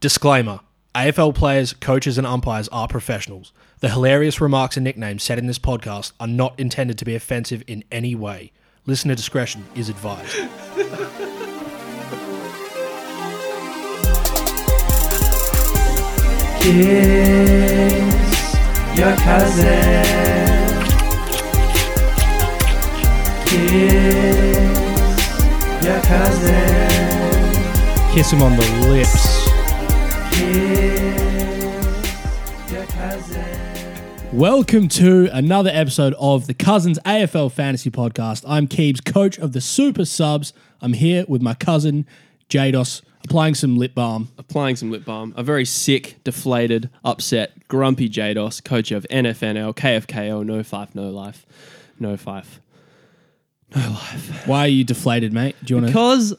Disclaimer AFL players, coaches, and umpires are professionals. The hilarious remarks and nicknames said in this podcast are not intended to be offensive in any way. Listener discretion is advised. Kiss your cousin. Kiss your cousin. Kiss him on the lips. Kiss your cousin. Welcome to another episode of the Cousins AFL Fantasy Podcast. I'm Keebs, coach of the Super Subs. I'm here with my cousin, Jaydos, applying some lip balm. applying some lip balm. A very sick, deflated, upset, grumpy Jaydos, coach of NFNL, KFKO, no five, no life, no five. No Life. Why are you deflated, mate? Do you want to? Because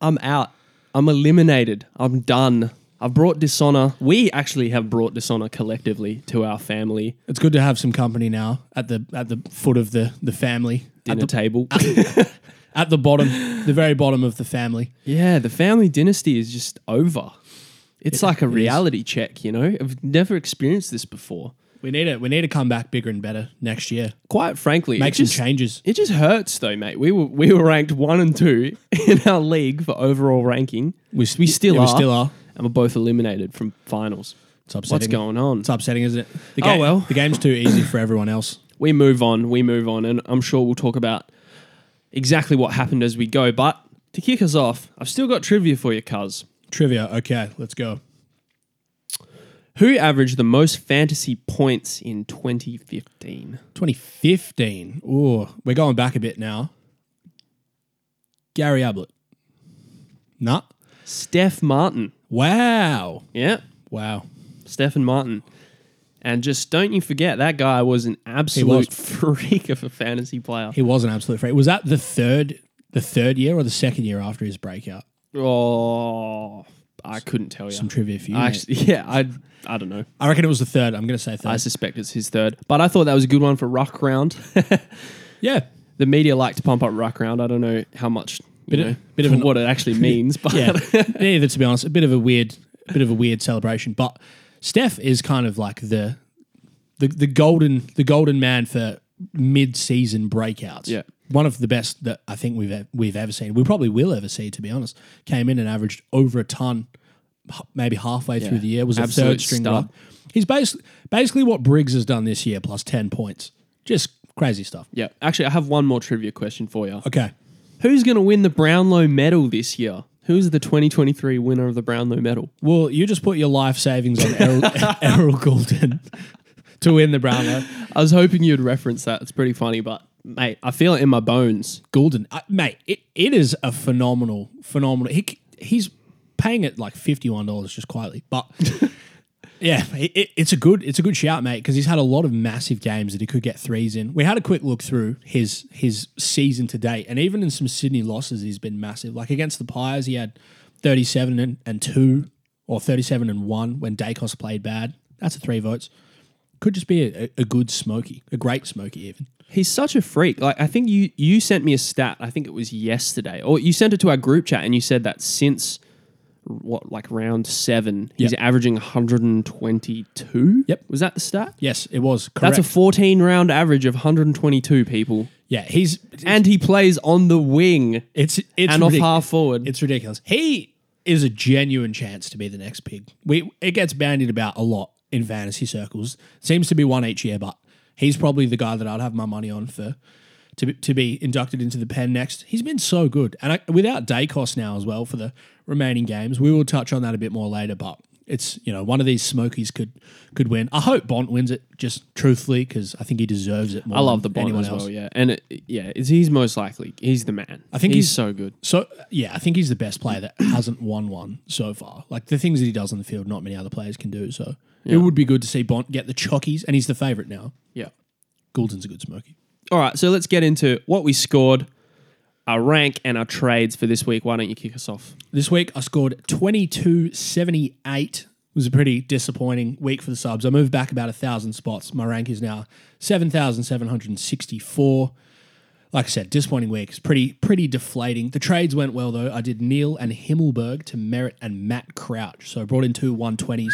I'm out. I'm eliminated. I'm done. I've brought dishonor. We actually have brought dishonor collectively to our family It's good to have some company now at the at the foot of the the family at dinner the, table. at the bottom, the very bottom of the family. yeah, the family dynasty is just over. It's like a is. reality check, you know? I've never experienced this before. We need it. We need to come back bigger and better next year. Quite frankly, Make it some just, changes. It just hurts though, mate. We were we were ranked one and two in our league for overall ranking. We, We still yeah, are. We still are. And we're both eliminated from finals. It's upsetting. What's going on? It's upsetting, isn't it? The Oh, well. the game's too easy for everyone else. We move on, we move on, and I'm sure we'll talk about exactly what happened as we go. But to kick us off, I've still got trivia for you, cuz. Trivia. Okay, let's go. Who averaged the most fantasy points in 2015? 2015. Ooh, we're going back a bit now. Gary Ablett. Nah. Stef Martin. Wow. Yeah, Wow. Stefan Martin. And just don't you forget, that guy was an absolute freak of a fantasy player. He was an absolute freak. Was that the third the third year or the second year after his breakout? Oh, I couldn't tell you. Some trivia for you. I actually, yeah, I, I don't know. I reckon it was the third. I'm going to say third. I suspect it's his third, but I thought that was a good one for ruck round. yeah. the media like to pump up ruck round. I don't know how much, Bit of- know, bit of an- what it actually means, but Yeah. Neither, to be honest. A bit of a weird, a bit of a weird celebration. But Stef is kind of like the, the, the golden, the golden man for mid-season breakouts. Yeah. One of the best that I think we've we've ever seen. We probably will ever see. To be honest, came in and averaged over a ton, maybe halfway through the year. Was a Absolute third string stud. He's basically basically what Briggs has done this year, plus ten points. Just crazy stuff. yeah. Actually, I have one more trivia question for you. Okay. Who's going to win the Brownlow Medal this year? Who's the 2023 winner of the Brownlow Medal? Well, you just put your life savings on Errol, Errol Gulden to win the Brownlow. I was hoping you'd reference that. It's pretty funny, but mate, I feel it in my bones. Gulden, uh, mate, it, it is a phenomenal, phenomenal. He, he's paying it like fifty one dollars just quietly, but yeah, it, it- it's a good, it's a good shout, mate, because he's had a lot of massive games that he could get threes in. We had a quick look through his his season to date, and even in some Sydney losses, he's been massive. Like against the Pies, he had thirty seven and, and two, or thirty seven and one when Daicos played bad. That's a three votes. Could just be a, a good smoky, a great smoky even. He's such a freak. Like I think you you sent me a stat. I think it was yesterday, or you sent it to our group chat, and you said that since what like round seven, he's Yep. averaging 122. Yep. was that the stat? Yes, it was correct. That's a 14 round average of 122 people, yeah, he's and he plays on the wing It's it's and off half forward. It's ridiculous. He is a genuine chance to be the next pig. We it gets bandied about a lot in fantasy circles. Seems to be one each year, but he's probably the guy that I'd have my money on for to be, to be inducted into the pen next. He's been so good, and I, without Daicos now as well for the remaining games, we will touch on that a bit more later. But it's you know one of these smokies could could win. I hope Bont wins it. Just truthfully, because I think he deserves it more. I love the than Bont anyone as else. well, yeah, and it, yeah, it's, he's most likely he's the man. I think he's, he's- so good. So yeah, I think he's the best player that hasn't won one so far. Like the things that he does on the field, not many other players can do. So it would be good to see Bont get the chockies, and he's the favourite now. Yeah. Gulden's a good smoky. All right, so let's get into what we scored, our rank, and our trades for this week. Why don't you kick us off? This week I scored twenty two seventy eight. It was a pretty disappointing week for the subs. I moved back about a thousand spots. My rank is now seven thousand seven hundred sixty four. like I said, disappointing week. It's pretty pretty deflating. The trades went well though. I did Neale and Himmelberg to Merrett and Matt Crouch. So I brought in two 120s.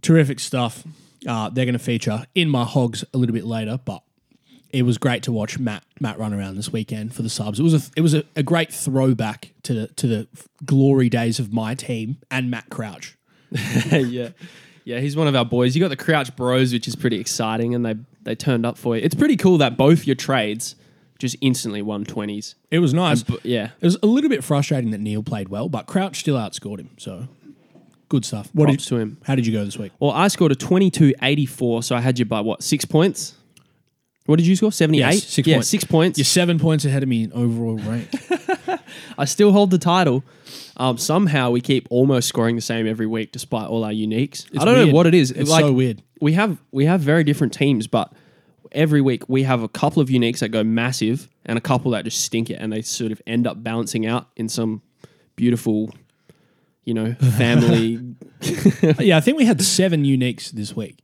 Terrific stuff. Uh, they're going to feature in my hogs a little bit later, but it was great to watch Matt Matt run around this weekend for the subs. It was a it was a, a great throwback to the to the glory days of my team and Matt Crouch. yeah. Yeah, he's one of our boys. You got the Crouch Bros, which is pretty exciting, and they they turned up for you. It's pretty cool that both your trades just instantly won twenties. It was nice. But yeah, It was a little bit frustrating that Neale played well, but Crouch still outscored him. So good stuff. What props did to him. How did you go this week? Well, I scored a twenty-two eighty-four, so I had you by what six points? What did you score? Seventy-eight. Yes, six yeah, points. six points. You're seven points ahead of me in overall rank. I still hold the title. Um, somehow we keep almost scoring the same every week, despite all our uniques. I don't know what it is. It's like, so weird. We have we have very different teams, but every week we have a couple of uniques that go massive and a couple that just stink it, and they sort of end up balancing out in some beautiful, you know, family. yeah, I think we had seven uniques this week.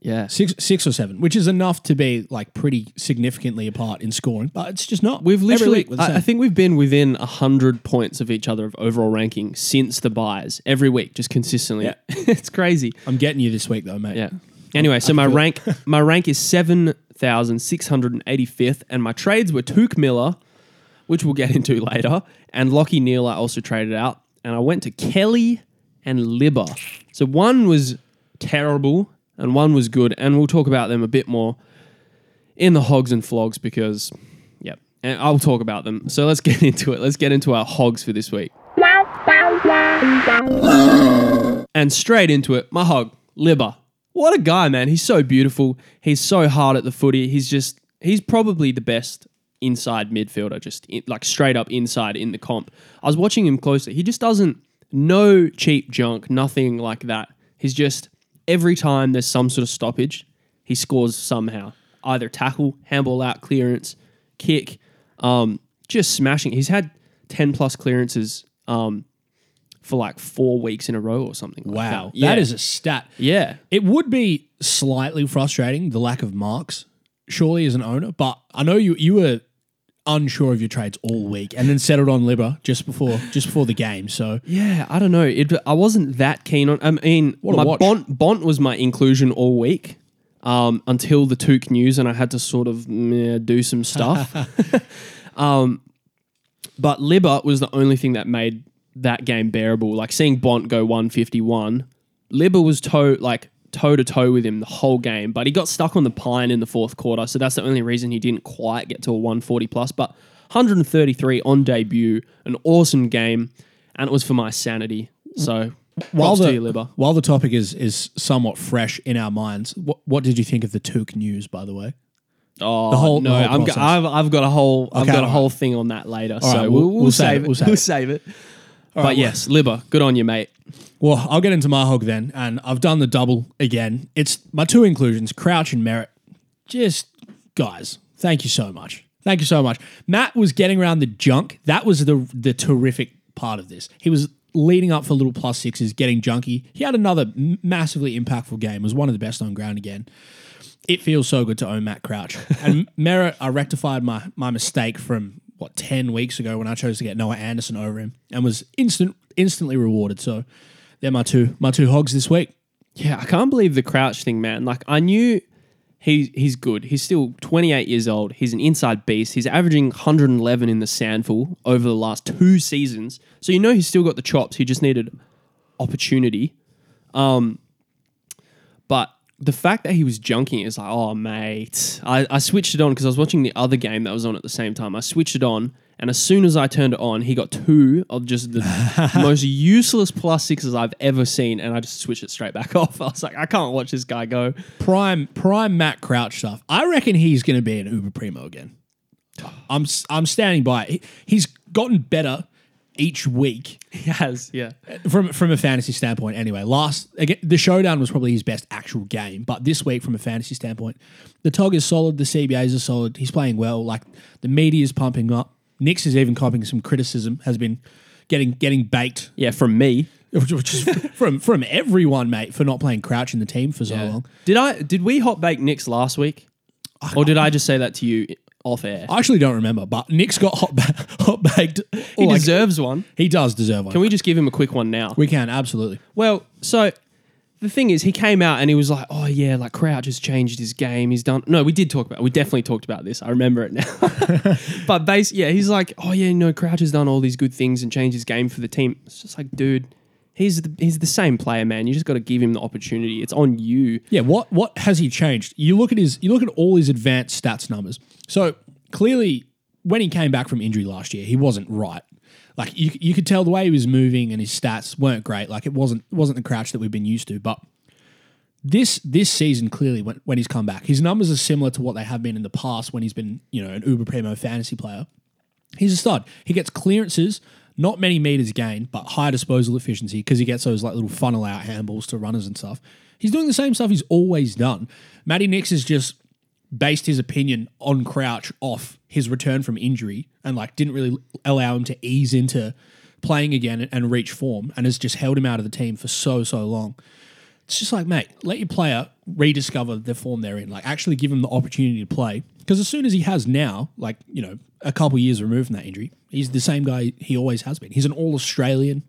Yeah. Six, six or seven, which is enough to be like pretty significantly apart in scoring, but it's just not. We've literally, I, I think we've been within hundred points of each other of overall ranking since the buys every week, just consistently. Yeah. it's crazy. I'm getting you this week though, mate. Yeah. Anyway, so my rank my rank is seven thousand six hundred and eighty fifth, and my trades were Touk Miller, which we'll get into later, and Lachie Neale. I also traded out, and I went to Kelly and Libba. So one was terrible, and one was good, and we'll talk about them a bit more in the hogs and flogs because, yep, and I'll talk about them. So let's get into it. Let's get into our hogs for this week. And straight into it, my hog, Libba. What a guy, man. He's so beautiful. He's so hard at the footy. He's just, he's probably the best inside midfielder, just in, like straight up inside in the comp. I was watching him closely. He just doesn't, no cheap junk, nothing like that. He's just, every time there's some sort of stoppage, he scores somehow. Either tackle, handball out, clearance, kick, um, just smashing. He's had 10 plus clearances um, for like four weeks in a row or something. like Wow, that. Yeah. that is a stat. yeah. It would be slightly frustrating the lack of marks, surely as an owner. But I know you you were unsure of your trades all week, and then settled on Libba just before just before the game. So Yeah, I don't know. It, I wasn't that keen on. I mean, What my. Bont, Bont was my inclusion all week um, until the Touk news, and I had to sort of meh, do some stuff. um, but Libba was the only thing that made that game bearable. Like seeing Bont go one fifty one, Libba was toe like toe to toe with him the whole game, but he got stuck on the pine in the fourth quarter, so that's the only reason he didn't quite get to a one forty plus. But 133 on debut, an awesome game, and it was for my sanity. So while the you, while the topic is is somewhat fresh in our minds, what what did you think of the Touk news? By the way, Oh The whole- no, the whole go, I've, I've got a whole I've got a all whole thing on that later. so right, we'll, we'll- we'll, save, it. it, we'll save We'll save it. Right, but yes, Libba, good on you, mate. Well, I'll get into my hog then, and I've done the double again. It's my two inclusions, Crouch and Merrett. Just guys, thank you so much. Thank you so much. Matt was getting around the junk. That was the the terrific part of this. He was leading up for little plus sixes, getting junky. He had another massively impactful game. Was one of the best on ground again. It feels so good to own Matt Crouch. And Merrett, I rectified my my mistake from what ten weeks ago when I chose to get Noah Anderson over him, and was instant instantly rewarded. So they're my two my two hogs this week. Yeah, I can't believe the crouch thing, man. Like I knew he he's good. He's still 28 years old. He's an inside beast. He's averaging 111 in the sandful over the last two seasons. So you know he's still got the chops. He just needed opportunity. Um, but the fact that he was junking is like, oh mate. I, I switched it on because I was watching the other game that was on at the same time. I switched it on, and as soon as I turned it on, he got two of just the most useless plus sixes I've ever seen, and I just switched it straight back off. I was like, I can't watch this guy go. Prime prime Matt Crouch stuff. I reckon he's going to be an Uber Primo again. I'm I'm standing by. it. He, he's gotten better each week He has, yeah. from from a fantasy standpoint. Anyway, last again, the showdown was probably his best actual game, but this week from a fantasy standpoint, the Tog is solid. The CBAs are solid. He's playing well. Like the media is pumping up. Nicks is even copping some criticism. Has been getting getting baked Yeah, from me. which is from from everyone, mate, for not playing Crouch in the team for so long. Did I did we hot bake Nicks last week? Or did I just say that to you off air. I actually don't remember, but Nicks got hot ba- hot baked. he like- deserves one. he does deserve one. Can we just give him a quick one now? We can absolutely. Well, so the thing is, he came out and he was like, "Oh yeah, like Crouch has changed his game. He's done." No, we did talk about. We definitely talked about this. I remember it now. but base, yeah, he's like, "Oh yeah, no, Crouch has done all these good things and changed his game for the team." It's just like, dude, he's the, he's the same player, man. You just got to give him the opportunity. It's on you. Yeah, what what has he changed? You look at his you look at all his advanced stats numbers. So clearly when he came back from injury last year, he wasn't right. Like you you could tell the way he was moving and his stats weren't great. Like it wasn't wasn't the crouch that we've been used to. But this this season clearly when, when he's come back, his numbers are similar to what they have been in the past when he's been, you know, an uber primo fantasy player. He's a stud. He gets clearances, not many meters gained, but high disposal efficiency because he gets those like little funnel out handballs to runners and stuff. He's doing the same stuff he's always done. Matty Nicks has just based his opinion on Crouch off his return from injury and like didn't really allow him to ease into playing again and reach form and has just held him out of the team for so so long. It's just like, mate, let your player rediscover the form they're in. Like, actually give him the opportunity to play. Because as soon as he has now, like, you know, a couple years removed from that injury, he's the same guy he always has been. He's an all Australian.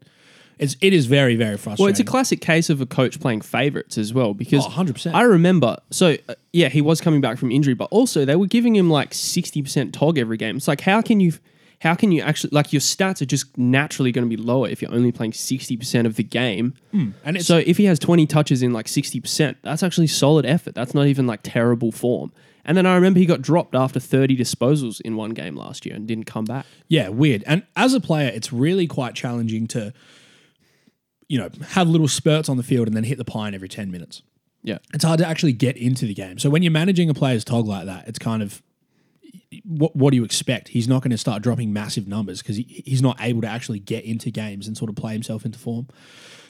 It's, it is very, very frustrating. Well, it's a classic case of a coach playing favourites as well because Oh, 100%. I remember. So uh, yeah, he was coming back from injury, but also they were giving him like sixty percent tog every game. It's like how can you, how can you actually like your stats are just naturally going to be lower if you're only playing sixty percent of the game. Hmm, and it's So if he has twenty touches in like sixty percent, that's actually solid effort. That's not even like terrible form. And then I remember he got dropped after thirty disposals in one game last year and didn't come back. Yeah, weird. And as a player, it's really quite challenging to, you know, have little spurts on the field and then hit the pine every 10 minutes. Yeah. It's hard to actually get into the game. So when you're managing a player's tog like that, it's kind of what, what do you expect? He's not going to start dropping massive numbers because he, he's not able to actually get into games and sort of play himself into form.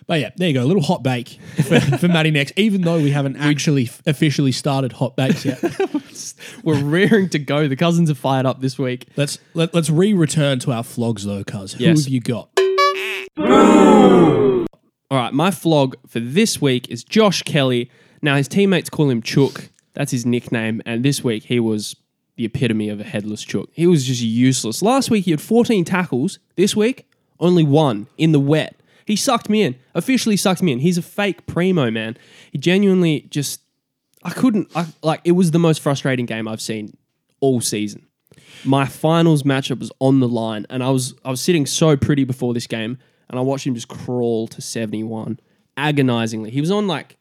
But yeah, there you go. A little hot bake for, for Matty Nicks, even though we haven't actually officially started hot bakes yet. We're rearing to go. The cousins are fired up this week. let's let, let's re-return to our flogs though, cuz. Who have you got? All right, my flog for this week is Josh Kelly. Now, his teammates call him Chook. That's his nickname. And this week, he was the epitome of a headless Chook. He was just useless. Last week, he had 14 tackles. This week, only one in the wet. He sucked me in, officially sucked me in. He's a fake primo, man. He genuinely just, I couldn't, I, like, it was the most frustrating game I've seen all season. My finals matchup was on the line, and I was I was sitting so pretty before this game, and I watched him just crawl to seventy one, agonizingly. He was on like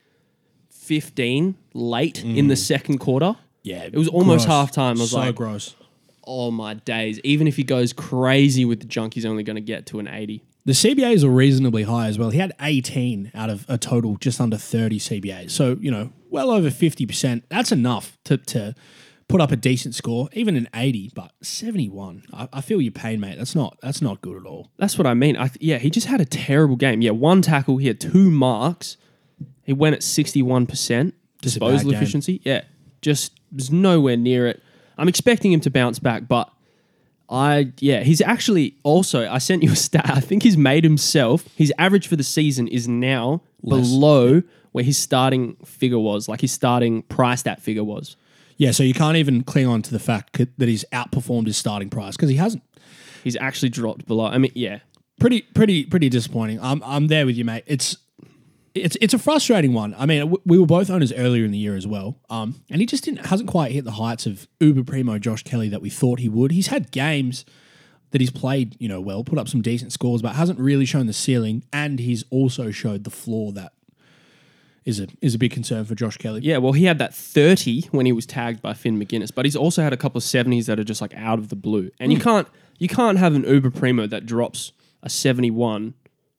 fifteen late in the mm. second quarter. Yeah, It was almost gross. halftime. I was so like, gross. oh my days! Even if he goes crazy with the junk, he's only going to get to an eighty. The CBAs are reasonably high as well. He had 18 out of a total just under 30 CBAs. So, you know, well over 50%. That's enough to, to put up a decent score, even an 80, but 71. I, I feel your pain, mate. That's not that's not good at all. That's what I mean. I yeah, he just had a terrible game. Yeah, one tackle. He had two marks. He went at sixty one percent Just a bad disposal game. efficiency. Yeah, just was nowhere near it. I'm expecting him to bounce back, but I yeah, he's actually also. I sent you a stat. I think he's made himself. His average for the season is now below where his starting figure was. Like his starting price that figure was. Yeah, so you can't even cling on to the fact that he's outperformed his starting price because he hasn't. He's actually dropped below. I mean, yeah, Pretty, pretty, pretty disappointing. I'm, I'm there with you, mate. It's, it's, it's a frustrating one. I mean, we were both owners earlier in the year as well, um, and he just didn't hasn't quite hit the heights of Uber Primo Josh Kelly that we thought he would. He's had games that he's played, you know, well, put up some decent scores, but hasn't really shown the ceiling, and he's also showed the floor that is a is a big concern for Josh Kelly. Yeah, well, he had that 30 when he was tagged by Finn Maginness, but he's also had a couple of 70s that are just like out of the blue. And you can't you can't have an Uber Primo that drops a 71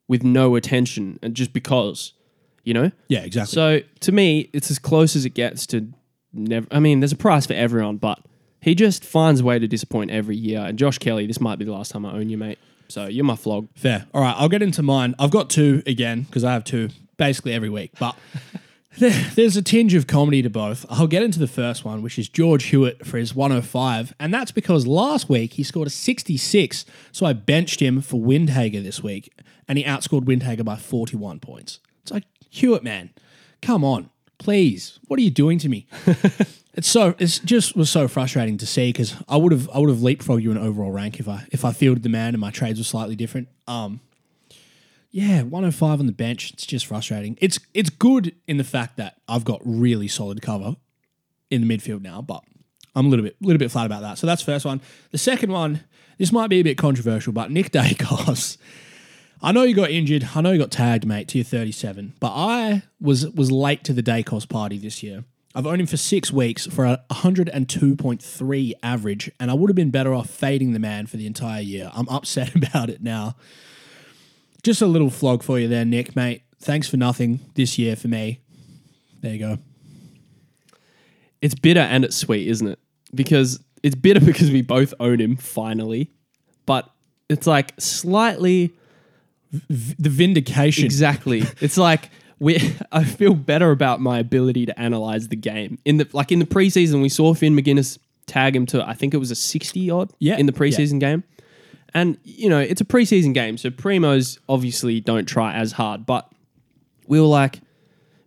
with no attention and just because, you know? yeah, exactly. So to me, it's as close as it gets to never I mean, there's a price for everyone, but he just finds a way to disappoint every year. And Josh Kelly, this might be the last time I own you, mate. So you're my flog. Fair. All right, I'll get into mine. I've got two again because I have two basically every week, but there, there's a tinge of comedy to both. I'll get into the first one, which is George Hewett for his 105, and that's because last week he scored a 66, so I benched him for Windhager this week, and he outscored Windhager by 41 points. It's like Hewett, man, come on, please, what are you doing to me? It's so it's just was so frustrating to see because I would have I would have leapfrogged you in overall rank if I if I fielded the man and my trades were slightly different. Um, yeah, 105 on the bench. It's just frustrating. It's it's good in the fact that I've got really solid cover in the midfield now, but I'm a little bit little bit flat about that. So that's the first one. The second one, this might be a bit controversial, but Nick Daicos. I know you got injured. I know you got tagged, mate, to your 37. But I was was late to the Daicos party this year. I've owned him for six weeks for a 102.3 average, and I would have been better off fading the man for the entire year. I'm upset about it now. Just a little flog for you there, Nick, mate. Thanks for nothing this year for me. There you go. It's bitter and it's sweet, isn't it? Because it's bitter because we both own him finally, but it's like slightly V- the vindication. exactly. it's like we. I feel better about my ability to analyze the game in the like in the preseason. We saw Finn Maginness tag him to I think it was a sixty odd Yeah, in the yeah. preseason game, and you know it's a preseason game, so primos obviously don't try as hard, but we were like,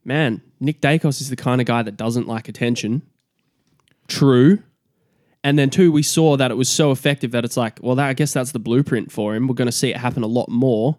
man, Nick Daicos is the kind of guy that doesn't like attention. True. And then two, we saw that it was so effective that it's like, well, that, I guess that's the blueprint for him. We're going to see it happen a lot more.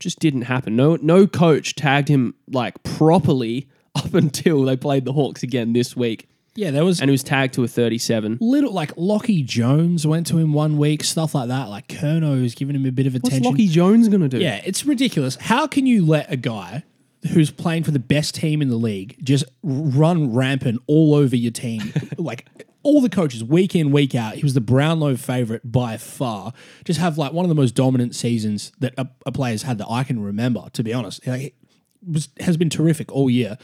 Just didn't happen. No, no coach tagged him like properly up until they played the Hawks again this week, Yeah, there was and he was tagged to a thirty-seven. little like Lachie Jones went to him one week, stuff like that. Like Kerno is giving him a bit of What's attention. Lachie Jones going to do? Yeah, it's ridiculous. How can you let a guy who's playing for the best team in the league just run rampant all over your team? like all the coaches, week in, week out, he was the Brownlow favorite by far. Just have like one of the most dominant seasons that a, a player's had that I can remember, to be honest. Like, it was, has been terrific all year.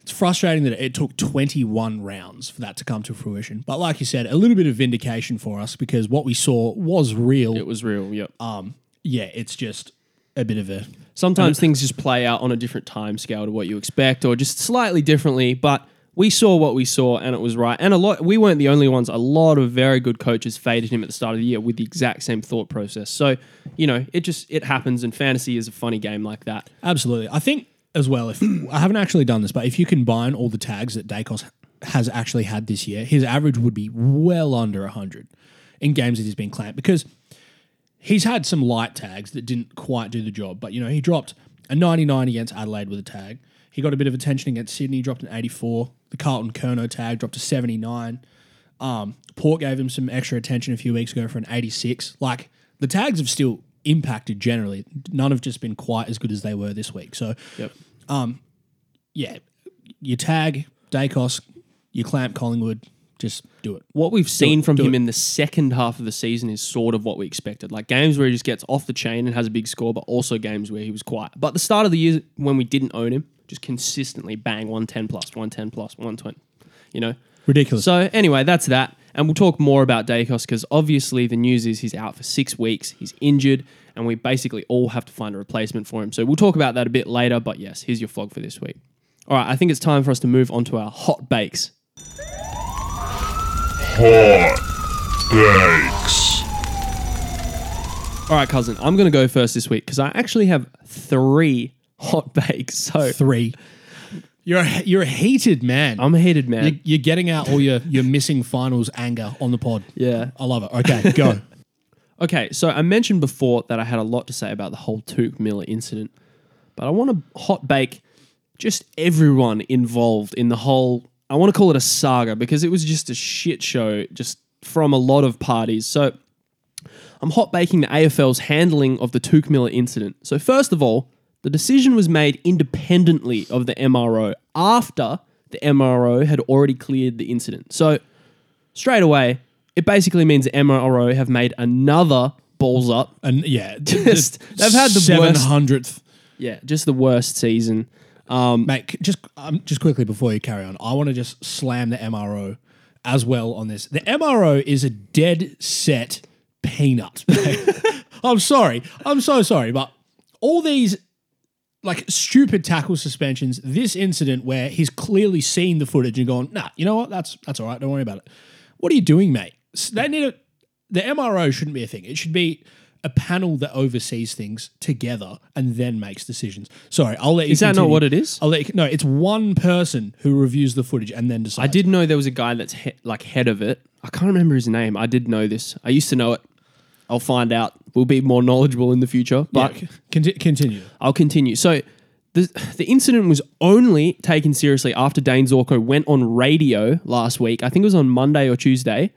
It's frustrating that it took 21 rounds for that to come to fruition. But like you said, a little bit of vindication for us because what we saw was real. It was real. Yep. um, yeah, it's just a bit of a Sometimes things just play out on a different time scale to what you expect, or just slightly differently. But we saw what we saw, and it was right. And a lot, we weren't the only ones. A lot of very good coaches faded him at the start of the year with the exact same thought process. So, you know, it just it happens, and fantasy is a funny game like that. Absolutely. I think as well, if I haven't actually done this, but if you combine all the tags that Daicos has actually had this year, his average would be well under 100 in games that he's been clamped because he's had some light tags that didn't quite do the job. But, you know, he dropped a 99 against Adelaide with a tag. He got a bit of attention against Sydney, dropped an 84. The Carlton Kerno tag dropped to 79. Um, Port gave him some extra attention a few weeks ago for an 86. Like, the tags have still impacted generally. None have just been quite as good as they were this week. So, Yep. yeah, your tag Daicos, your clamp Collingwood, just do it. What we've seen it, from him it. in the second half of the season is sort of what we expected. Like games where he just gets off the chain and has a big score, but also games where he was quiet. But the start of the year when we didn't own him, just consistently bang 110 plus, 110 plus, 120. You know? Ridiculous. So anyway, that's that. And we'll talk more about Daicos because obviously the news is he's out for six weeks. He's injured, and we basically all have to find a replacement for him. So we'll talk about that a bit later. But yes, here's your flog for this week. All right, I think it's time for us to move on to our hot bakes. Hot Bakes. All right, cousin, I'm going to go first this week because I actually have three hot bake. So Three. You're a, you're a heated man. I'm a heated man. you're, you're getting out all your, your missing finals anger on the pod. yeah. I love it. Okay, go. Okay, so I mentioned before that I had a lot to say about the whole Touk Miller incident, but I want to hot bake just everyone involved in the whole. I want to call it a saga because it was just a shit show, just from a lot of parties. So I'm hot baking the AFL's handling of the Touk Miller incident. So first of all, the decision was made independently of the MRO after the MRO had already cleared the incident. So straight away, it basically means the MRO have made another balls up. And yeah, Just- they've had the seven worst- Yeah, just the worst season. Um, Mate, just um, just quickly before you carry on, I want to just slam the MRO as well on this. The MRO is a dead set peanut. I'm sorry. I'm so sorry, but all these like stupid tackle suspensions, this incident where he's clearly seen the footage and gone, nah, you know what? That's that's all right. Don't worry about it. What are you doing, mate? They need a, the MRO shouldn't be a thing. It should be a panel that oversees things together and then makes decisions. Sorry, I'll let you. Know. Is that not what it is? I'll let you, no, it's one person who reviews the footage and then decides. I did know there was a guy that's he- like head of it. I can't remember his name. I did know this. I used to know it. I'll find out. We'll be more knowledgeable in the future. But c- conti- continue. I'll continue. So the the incident was only taken seriously after Dayne Zorko went on radio last week. I think it was on Monday or Tuesday.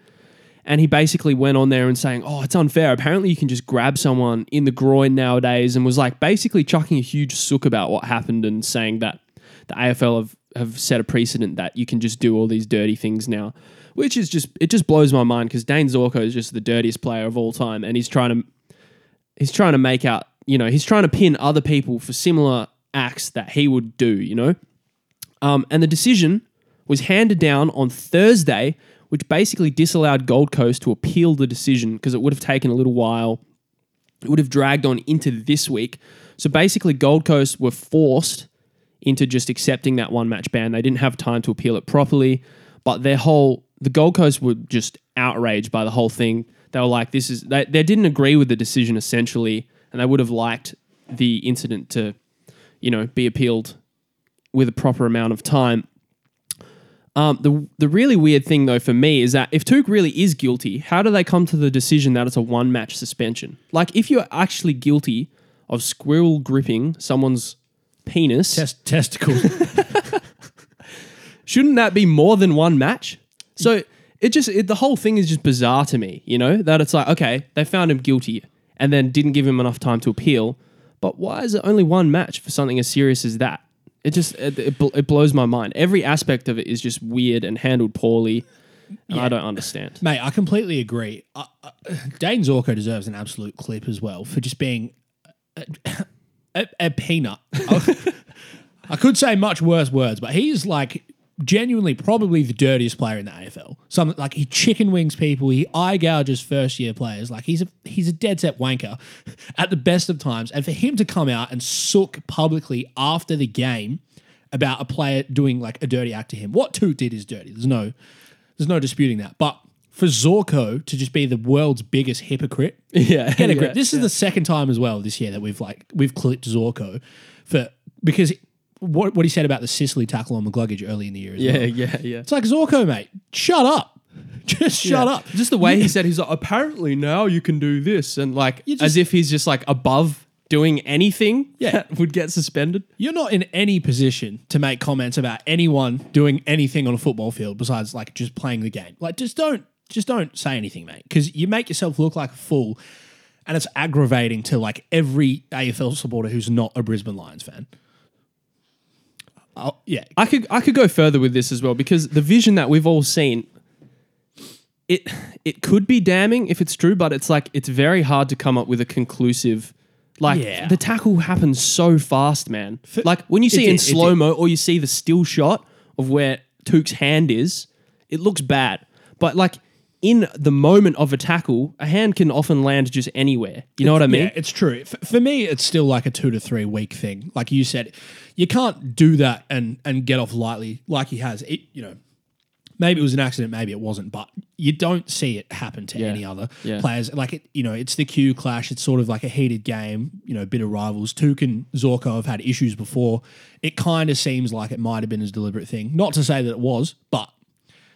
And he basically went on there and saying, "Oh, it's unfair. Apparently, you can just grab someone in the groin nowadays," and was like basically chucking a huge sook about what happened and saying that the AFL have, have set a precedent that you can just do all these dirty things now, which is just it just blows my mind because Dayne Zorko is just the dirtiest player of all time, and he's trying to he's trying to make out, you know, he's trying to pin other people for similar acts that he would do, you know? Um, and the decision was handed down on Thursday, which basically disallowed Gold Coast to appeal the decision because it would have taken a little while. It would have dragged on into this week. So basically, Gold Coast were forced into just accepting that one match ban. They didn't have time to appeal it properly, but their whole the Gold Coast were just outraged by the whole thing. They were like, "This is." They, they didn't agree with the decision essentially, and they would have liked the incident to, you know, be appealed with a proper amount of time. Um, the the really weird thing though for me is that if Touk really is guilty, how do they come to the decision that it's a one match suspension? Like if you're actually guilty of squirrel gripping someone's penis, Test testicles. shouldn't that be more than one match? So it just it, the whole thing is just bizarre to me, you know, that it's like okay, they found him guilty and then didn't give him enough time to appeal, but why is it only one match for something as serious as that? It just it, it, bl- it blows my mind. Every aspect of it is just weird and handled poorly. And I don't understand. Mate, I completely agree. Uh, uh, Dayne Zorko deserves an absolute clip as well for just being a, a, a peanut. I could say much worse words, but he's like genuinely probably the dirtiest player in the AFL. Something like he chicken wings people, he eye gouges first year players. Like he's a he's a dead set wanker at the best of times. And for him to come out and sook publicly after the game about a player doing like a dirty act to him, what Touk did is dirty. There's no there's no disputing that. But for Zorko to just be the world's biggest hypocrite, Yeah, get a yeah. This is the second time as well this year that we've like we've clipped Zorko for because what what he said about the Sicily tackle on McCluggage early in the year. As Yeah, well. yeah, yeah. it's like Zorko, mate. Shut up. Just shut Yeah. up. Just the way he said he's like, apparently now you can do this, and like You as if he's just like above doing anything Yeah. that would get suspended. You're not in any position to make comments about anyone doing anything on a football field besides like just playing the game. Like just don't just don't say anything, mate, because you make yourself look like a fool, and it's aggravating to like every AFL supporter who's not a Brisbane Lions fan. Oh, yeah, I could I could go further with this as well because the vision that we've all seen it it could be damning if it's true, but it's like it's very hard to come up with a conclusive like Yeah. the tackle happens so fast, man. like when you see it in did, it slow mo or you see the still shot of where Touk's hand is, it looks bad. But like in the moment of a tackle, a hand can often land just anywhere. You know what I mean? Yeah, it's true. F- for me, it's still like a two to three week thing. Like you said, you can't do that and and get off lightly like he has. It you know, maybe it was an accident, maybe it wasn't, but you don't see it happen to any other Yeah. players. Like it, you know, it's the Q clash. It's sort of like a heated game. You know, bit of rivals. Touk and Zorko have had issues before. It kind of seems like it might have been a deliberate thing. Not to say that it was, but.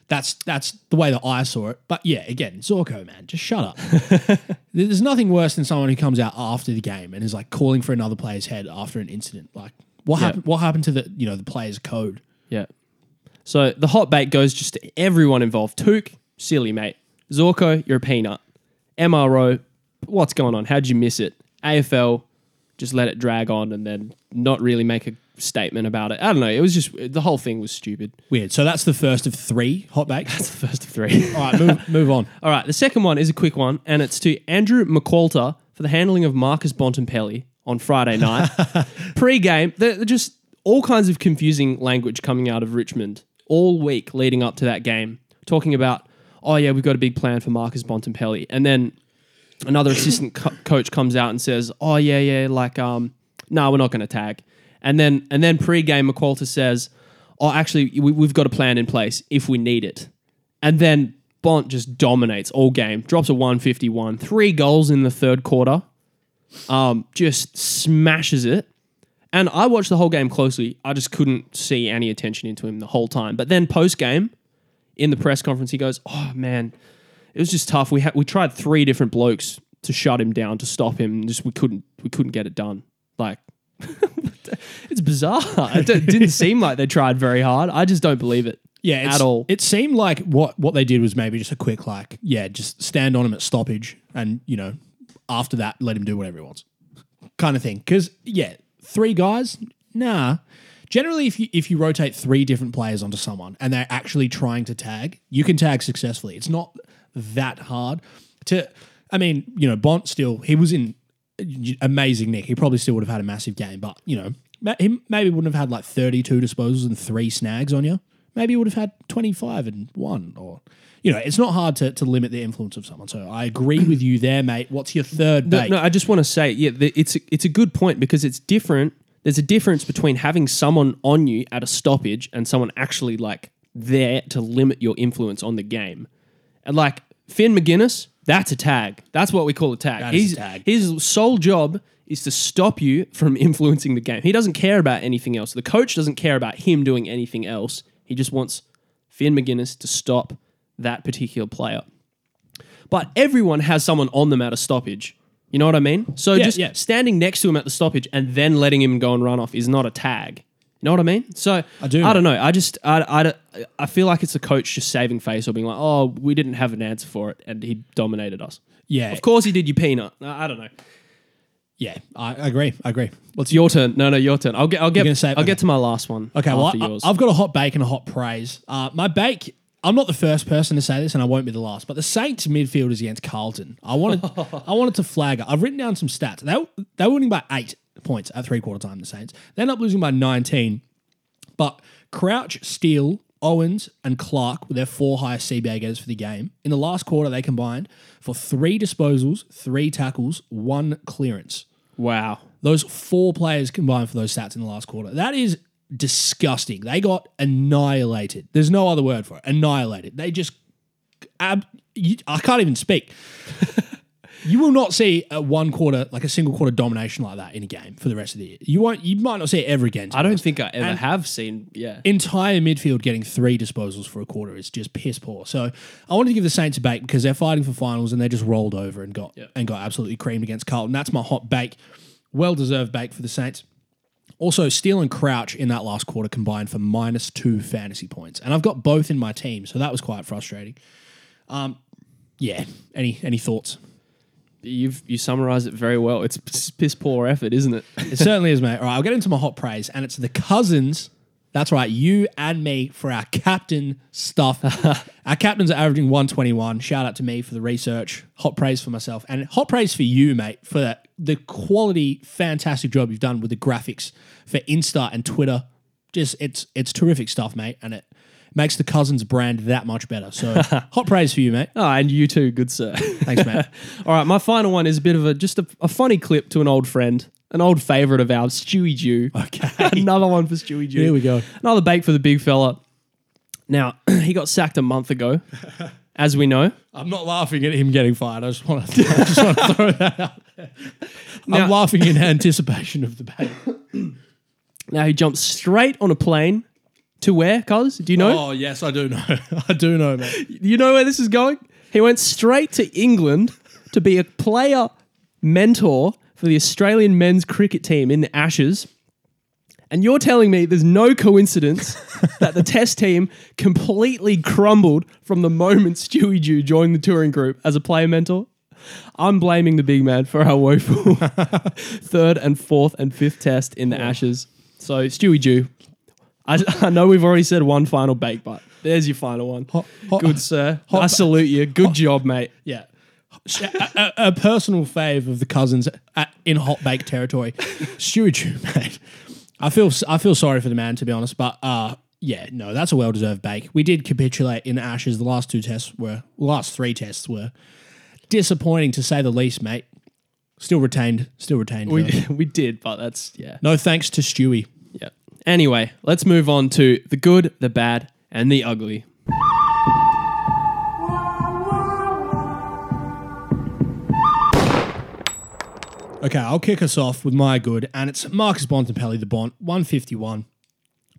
That's that's the way that I saw it. But yeah, again, Zorko, man, just shut up. There's nothing worse than someone who comes out after the game and is like calling for another player's head after an incident. Like, what Yeah. happened? What happened to the you know the player's code? Yeah. So the hot bait goes just to everyone involved. Touk, silly mate. Zorko, you're a peanut. MRO, what's going on? How'd you miss it? AFL, just let it drag on and then not really make a statement about it. I don't know. It was just the whole thing was stupid. Weird. So that's the first of three hot bakes. It's the first of three. All right, move move on. All right, the second one is a quick one, and it's to Andrew McQualter for the handling of Marcus Bontempelli on Friday night. Pre-game, there just all kinds of confusing language coming out of Richmond all week leading up to that game, talking about, oh yeah, we've got a big plan for Marcus Bontempelli, and then another assistant co- coach comes out and says, oh yeah, yeah, like, um, no, we're not going to tag, and then and then pre-game McQualter says, oh, actually, we, we've got a plan in place if we need it, and then Bont just dominates all game, drops a 151, three goals in the third quarter, um, just smashes it. And I watched the whole game closely. I just couldn't see any attention into him the whole time. But then post game, in the press conference, he goes, "Oh man, it was just tough. We had we tried three different blokes to shut him down, to stop him, just we couldn't we couldn't get it done. Like it's bizarre. It didn't seem like they tried very hard. I just don't believe it. Yeah, at all. It seemed like what what they did was maybe just a quick like, yeah, just stand on him at stoppage, and you know, after that, let him do whatever he wants, kind of thing. Because yeah, three guys, nah. Generally, if you if you rotate three different players onto someone and they're actually trying to tag, you can tag successfully. It's not that hard to. I mean, you know, Bont still he was in uh, amazing nick. He probably still would have had a massive game, but you know, he maybe wouldn't have had like thirty two disposals and three snags on you. Maybe he would have had twenty five and one, or you know, it's not hard to, to limit the influence of someone. So I agree with you there, mate. What's your third No, bait? no, I just want to say, yeah, the, it's a, it's a good point because it's different. There's a difference between having someone on you at a stoppage and someone actually like there to limit your influence on the game. And like Finn Maginness, that's a tag. That's what we call a tag. That is a tag. His sole job is to stop you from influencing the game. He doesn't care about anything else. The coach doesn't care about him doing anything else. He just wants Finn Maginness to stop that particular player but everyone has someone on them at a stoppage. You know what I mean? So Yeah, just yeah. standing next to him at the stoppage and then letting him go and run off is not a tag. You know what I mean? So I do. I don't know. I just I, I, I feel like it's a coach just saving face or being like, oh, we didn't have an answer for it, and he dominated us. yeah, Of course he did. You peanut. I I don't know. yeah, I I agree. I agree. What's Your turn. No, no, your turn. I'll get. I'll get. gonna say- I'll okay. get to my last one. Okay, well, after I, yours. I've got a hot bake and a hot praise. Uh, my bake, I'm not the first person to say this, and I won't be the last. But the Saints midfielders against Carlton, I wanted, I wanted to flag. I've written down some stats. They they were winning by eight points at three quarter time. The Saints they end up losing by 19, but Crouch, Steele, Owens, and Clark were their four highest CBA getters for the game. In the last quarter, they combined for three disposals, three tackles, one clearance. wow. Those four players combined for those stats in the last quarter. That is disgusting. They got annihilated. There's no other word for it. Annihilated. They just. Ab, you, I can't even speak. you will not see a one quarter, like a single quarter domination like that in a game for the rest of the year. You won't. You might not see it ever again. I don't think I ever And- have seen. Yeah. entire midfield getting three disposals for a quarter is just piss poor. So I wanted to give the Saints a bake because they're fighting for finals and they just rolled over and got and got absolutely creamed against Carlton. That's my hot bake, well deserved bake for the Saints. Also, Steele and Crouch in that last quarter combined for minus two fantasy points, and I've got both in my team, so that was quite frustrating. Um, yeah. Any any thoughts? You've you summarized it very well. It's piss poor effort, isn't it? It certainly is, mate. All right, I'll get into my hot praise, and it's the cousins. That's right, you and me for our captain stuff. our captains are averaging 121. Shout out to me for the research. Hot praise for myself, and hot praise for you, mate, for the quality, fantastic job you've done with the graphics for Insta and Twitter. Just it's it's terrific stuff, mate, and it makes the cousins brand that much better. So hot praise for you, mate. Oh, and you too, good sir. Thanks, mate. All right, my final one is a bit of a just a, a funny clip to an old friend, an old favorite of ours, Stewie Dew. Okay. Another one for Stewie Dew. Here we go. Another bake for the big fella. Now, he got sacked a month ago, as we know. I'm not laughing at him getting fired. I just want to, I just want to throw that out there. Now- I'm laughing in anticipation of the debate. Now he jumped straight on a plane to where, cuz? Do you know? Oh, yes, I do know. I do know, man. You know where this is going? He went straight to England to be a player mentor for the Australian men's cricket team in the Ashes. And you're telling me there's no coincidence that the test team completely crumbled from the moment Stewie Dew joined the touring group as a player mentor? I'm blaming the big man for our woeful third and fourth and fifth test in the Ashes. So, Stewie Dew, I, I know we've already said one final bake, but there's your final one. hot- Good, sir. I salute you. Good job, mate. Yeah. A, a- personal fave of the cousins at, in hot bake territory. Stewie Dew, mate. I feel I feel sorry for the man to be honest, but uh yeah, no, that's a well deserved bake. We did capitulate in Ashes. The last two tests were last three tests were disappointing to say the least, mate. Still retained, still retained. We, we did, but that's, yeah. no thanks to Stewie. Yeah. Anyway, let's move on to the good, the bad, and the ugly. Okay, I'll kick us off with my good, and it's Marcus Bontempelli, the Bont, 151.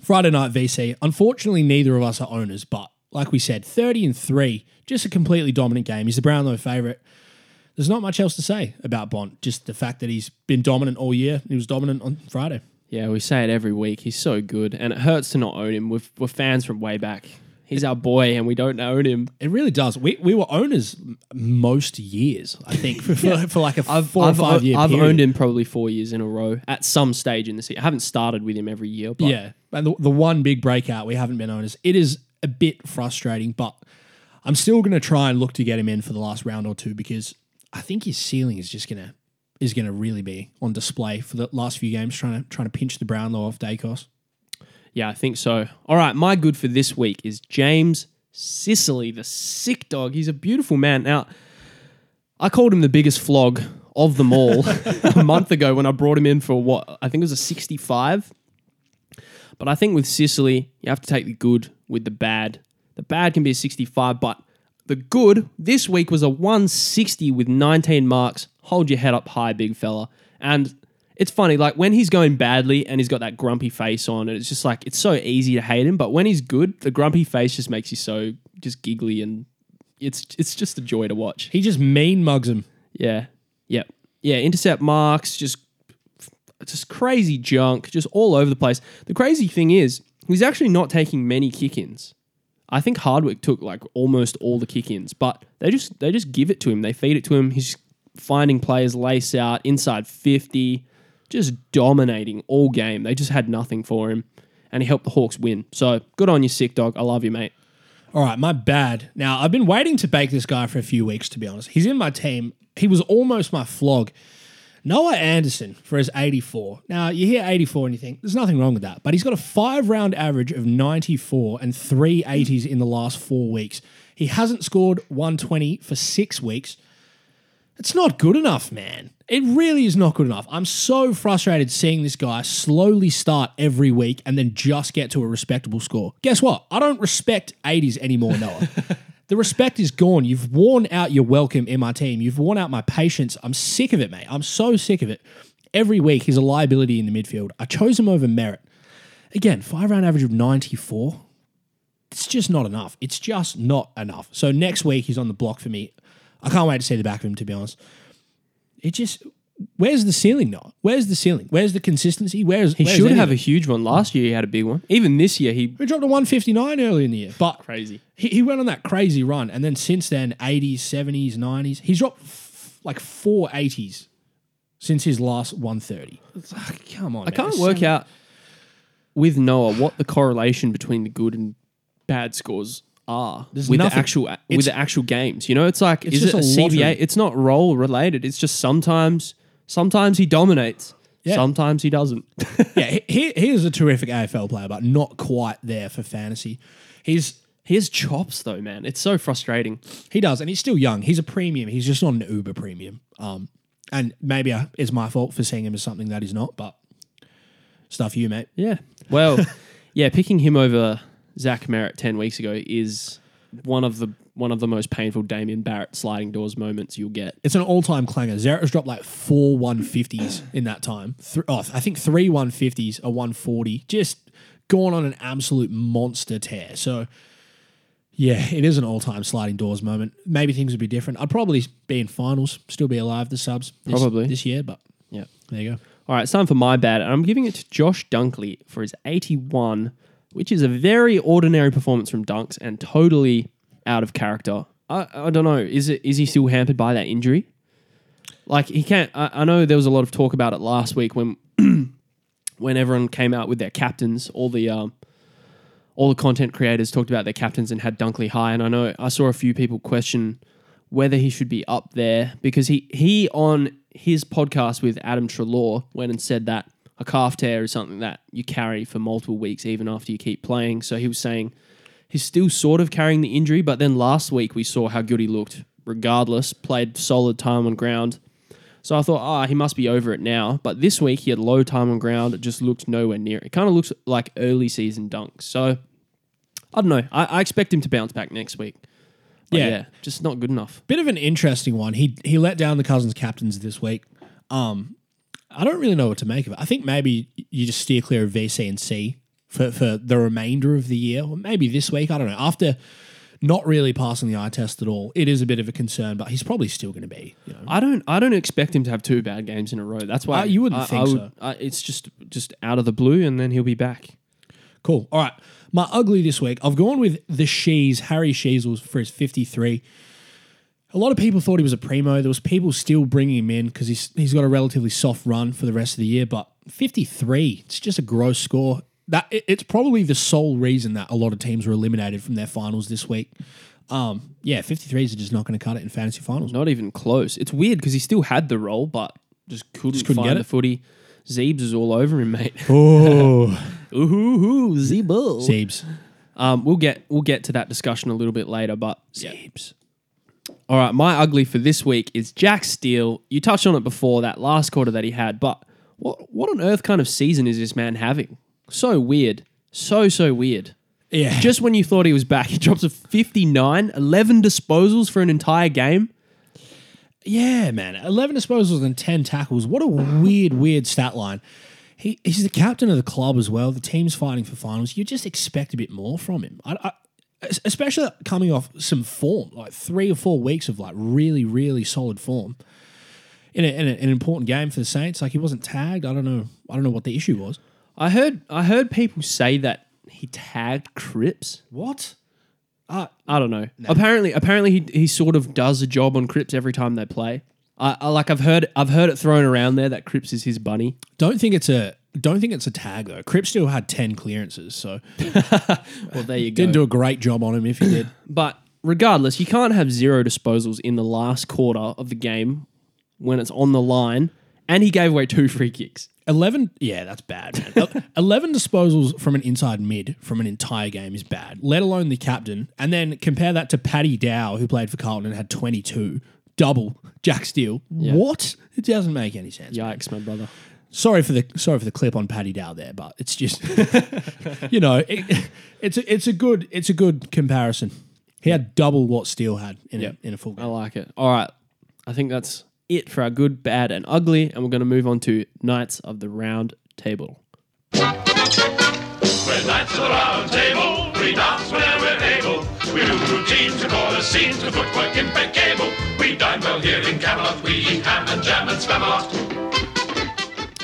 Friday night VC. Unfortunately, neither of us are owners, but like we said, 30 and 3, just a completely dominant game. He's the Brownlow favourite. There's not much else to say about Bont, just the fact that he's been dominant all year. He was dominant on Friday. Yeah, we say it every week. He's so good, and it hurts to not own him. We're, we're fans from way back. He's our boy, and we don't own him. It really does. We, we were owners most years, I think, for, for, for like a four I've, or five year I've period. owned him probably four years in a row at some stage in the season. I haven't started with him every year, but Yeah, and the, the one big breakout we haven't been owners. It is a bit frustrating, but I'm still going to try and look to get him in for the last round or two because I think his ceiling is just going to is going to really be on display for the last few games, trying to trying to pinch the Brownlow off Daicos. Yeah, I think so. All right, my good for this week is James Sicily, the sick dog. He's a beautiful man. Now, I called him the biggest flog of them all a month ago when I brought him in for what I think it was a 65. But I think with Sicily, you have to take the good with the bad. The bad can be a 65, but the good this week was a 160 with 19 marks. Hold your head up high, big fella. And it's funny, like when he's going badly and he's got that grumpy face on, and it's just like it's so easy to hate him. But when he's good, the grumpy face just makes you so just giggly and it's it's just a joy to watch. He just mean mugs him. Yeah. Yep. Yeah. Intercept marks, just just crazy junk, just all over the place. The crazy thing is, he's actually not taking many kick-ins. I think Hardwick took like almost all the kick-ins, but they just they just give it to him. They feed it to him. He's finding players lace out inside 50, just dominating all game. They just had nothing for him. And he helped the Hawks win. So good on you, sick dog. I love you, mate. All right, my bad. Now, I've been waiting to bake this guy for a few weeks, to be honest. He's in my team. He was almost my flog. Noah Anderson for his 84. Now, you hear 84 and you think, there's nothing wrong with that. But he's got a five round average of 94 and three 80s in the last four weeks. He hasn't scored 120 for six weeks. It's not good enough, man. It really is not good enough. I'm so frustrated seeing this guy slowly start every week and then just get to a respectable score. Guess what? I don't respect 80s anymore, Noah. the respect is gone. You've worn out your welcome in my team. You've worn out my patience. I'm sick of it, mate. I'm so sick of it. Every week, he's a liability in the midfield. I chose him over Merrett. Again, five round average of 94. It's just not enough. It's just not enough. So next week, he's on the block for me. I can't wait to see the back of him, to be honest. It just, where's the ceiling, Noah? Where's the ceiling? Where's the consistency? Where's He where's should have a huge one. Last year he had a big one. Even this year he We dropped a 159 early in the year, but crazy. he, he went on that crazy run, and then since then, 80s, 70s, 90s, he's dropped f- like four 80s since his last 130. It's like, come on, I can't work out with Noah what the correlation between the good and bad scores are There's with nothing. the actual with the actual games. You know, it's like It's is it a just a lottery. It's not role related. It's just sometimes sometimes he dominates. Yeah. Sometimes he doesn't. Yeah, he, he he is a terrific AFL player, but not quite there for fantasy. He's he has chops though, man. It's so frustrating. He does, and he's still young. He's a premium. He's just not an uber premium. Um, and maybe uh, it's my fault for seeing him as something that he's not. But stuff you, mate. Yeah. Well, yeah, picking him over Zach Merrett ten weeks ago is one of the one of the most painful Damien Barrett sliding doors moments you'll get. It's an all-time clanger. Zera's dropped like four 150s in that time. Th- oh, I think three 150s, a 140. Just gone on an absolute monster tear. So, yeah, it is an all-time sliding doors moment. Maybe things would be different. I'd probably be in finals, still be alive, the subs. This, Probably. this year, but Yeah. there you go. All right, it's time for my bad, and I'm giving it to Josh Dunkley for his 81, which is a very ordinary performance from Dunks and totally out of character. I, I don't know. Is it is he still hampered by that injury? Like he can't. I, I know there was a lot of talk about it last week when when everyone came out with their captains. All the um, all the content creators talked about their captains and had Dunkley high, and I know I saw a few people question whether he should be up there because he he on his podcast with Adam Treloar went and said that a calf tear is something that you carry for multiple weeks even after you keep playing. So he was saying he's still sort of carrying the injury, but then last week we saw how good he looked. Regardless, played solid time on ground. So I thought, ah, he must be over it now. But this week he had low time on ground. It just looked nowhere near it. It kind of looks like early season dunks. So I don't know. I, I expect him to bounce back next week. But Yeah. yeah, just not good enough. bit of an interesting one. He he let down the Cousins captains this week. Um, I don't really know what to make of it. I think maybe you just steer clear of VC and C for, for the remainder of the year, or maybe this week. I don't know. After not really passing the eye test at all, it is a bit of a concern, but he's probably still going to be. You know, I don't. I don't expect him to have two bad games in a row. That's why Uh, you wouldn't I, think I would, so. I, it's just just out of the blue, and then he'll be back. Cool. All right. My ugly this week, I've gone with the Shees, Harry Sheezel for his 53. A lot of people thought he was a primo. There was people still bringing him in because he's he's got a relatively soft run for the rest of the year. But 53, it's just a gross score. That it- it's probably the sole reason that a lot of teams were eliminated from their finals this week. Um, yeah, 53s are just not going to cut it in fantasy finals. Not even close. It's weird because he still had the role, but just couldn't, couldn't find get the footy. Zeebs is all over him, mate. Oh, Ooh, Zeebo. Zeebs. Um, we'll get we'll get to that discussion a little bit later, but Zeebs. All right, my ugly for this week is Jack Steele. You touched on it before that last quarter that he had, but what what on earth kind of season is this man having? So weird, so so weird. Yeah. Just when you thought he was back, he drops a 59, 11 disposals for an entire game. Yeah, man. 11 disposals and 10 tackles. What a weird, weird stat line. He, he's the captain of the club as well. The team's fighting for finals. You just expect a bit more from him. I, I, especially coming off some form, like three or four weeks of like really, really solid form. In, a, in a, an important game for the Saints, like he wasn't tagged. I don't know. I don't know what the issue was. I heard I heard people say that he tagged Cripps. What? Uh, I don't know. Apparently, apparently he he sort of does a job on Cripps every time they play. I, I like I've heard I've heard it thrown around there that Cripps is his bunny. Don't think it's a. Don't think it's a tag though. Cripps still had ten clearances, so Well, there you go. didn't do a great job on him if he did. But regardless, you can't have zero disposals in the last quarter of the game when it's on the line, and he gave away two free kicks. 11 yeah that's bad man 11 disposals from an inside mid from an entire game is bad let alone the captain and then compare that to paddy dow who played for carlton and had 22 double jack steele what it doesn't make any sense Yikes, my brother. Sorry for the sorry for the clip on paddy dow there but it's just you know it, it's a, it's a good it's a good comparison he had double what steele had in, Yep. a, in a full game. I like it. All right, I think that's it for our good, bad, and ugly, and we're going to move on to Knights of the Round Table. We're knights of the round table. We dance whenever we're able. We do routines, we call the scenes, with footwork impeccable. We dine well here in Camelot. We eat ham and jam and spam a lot.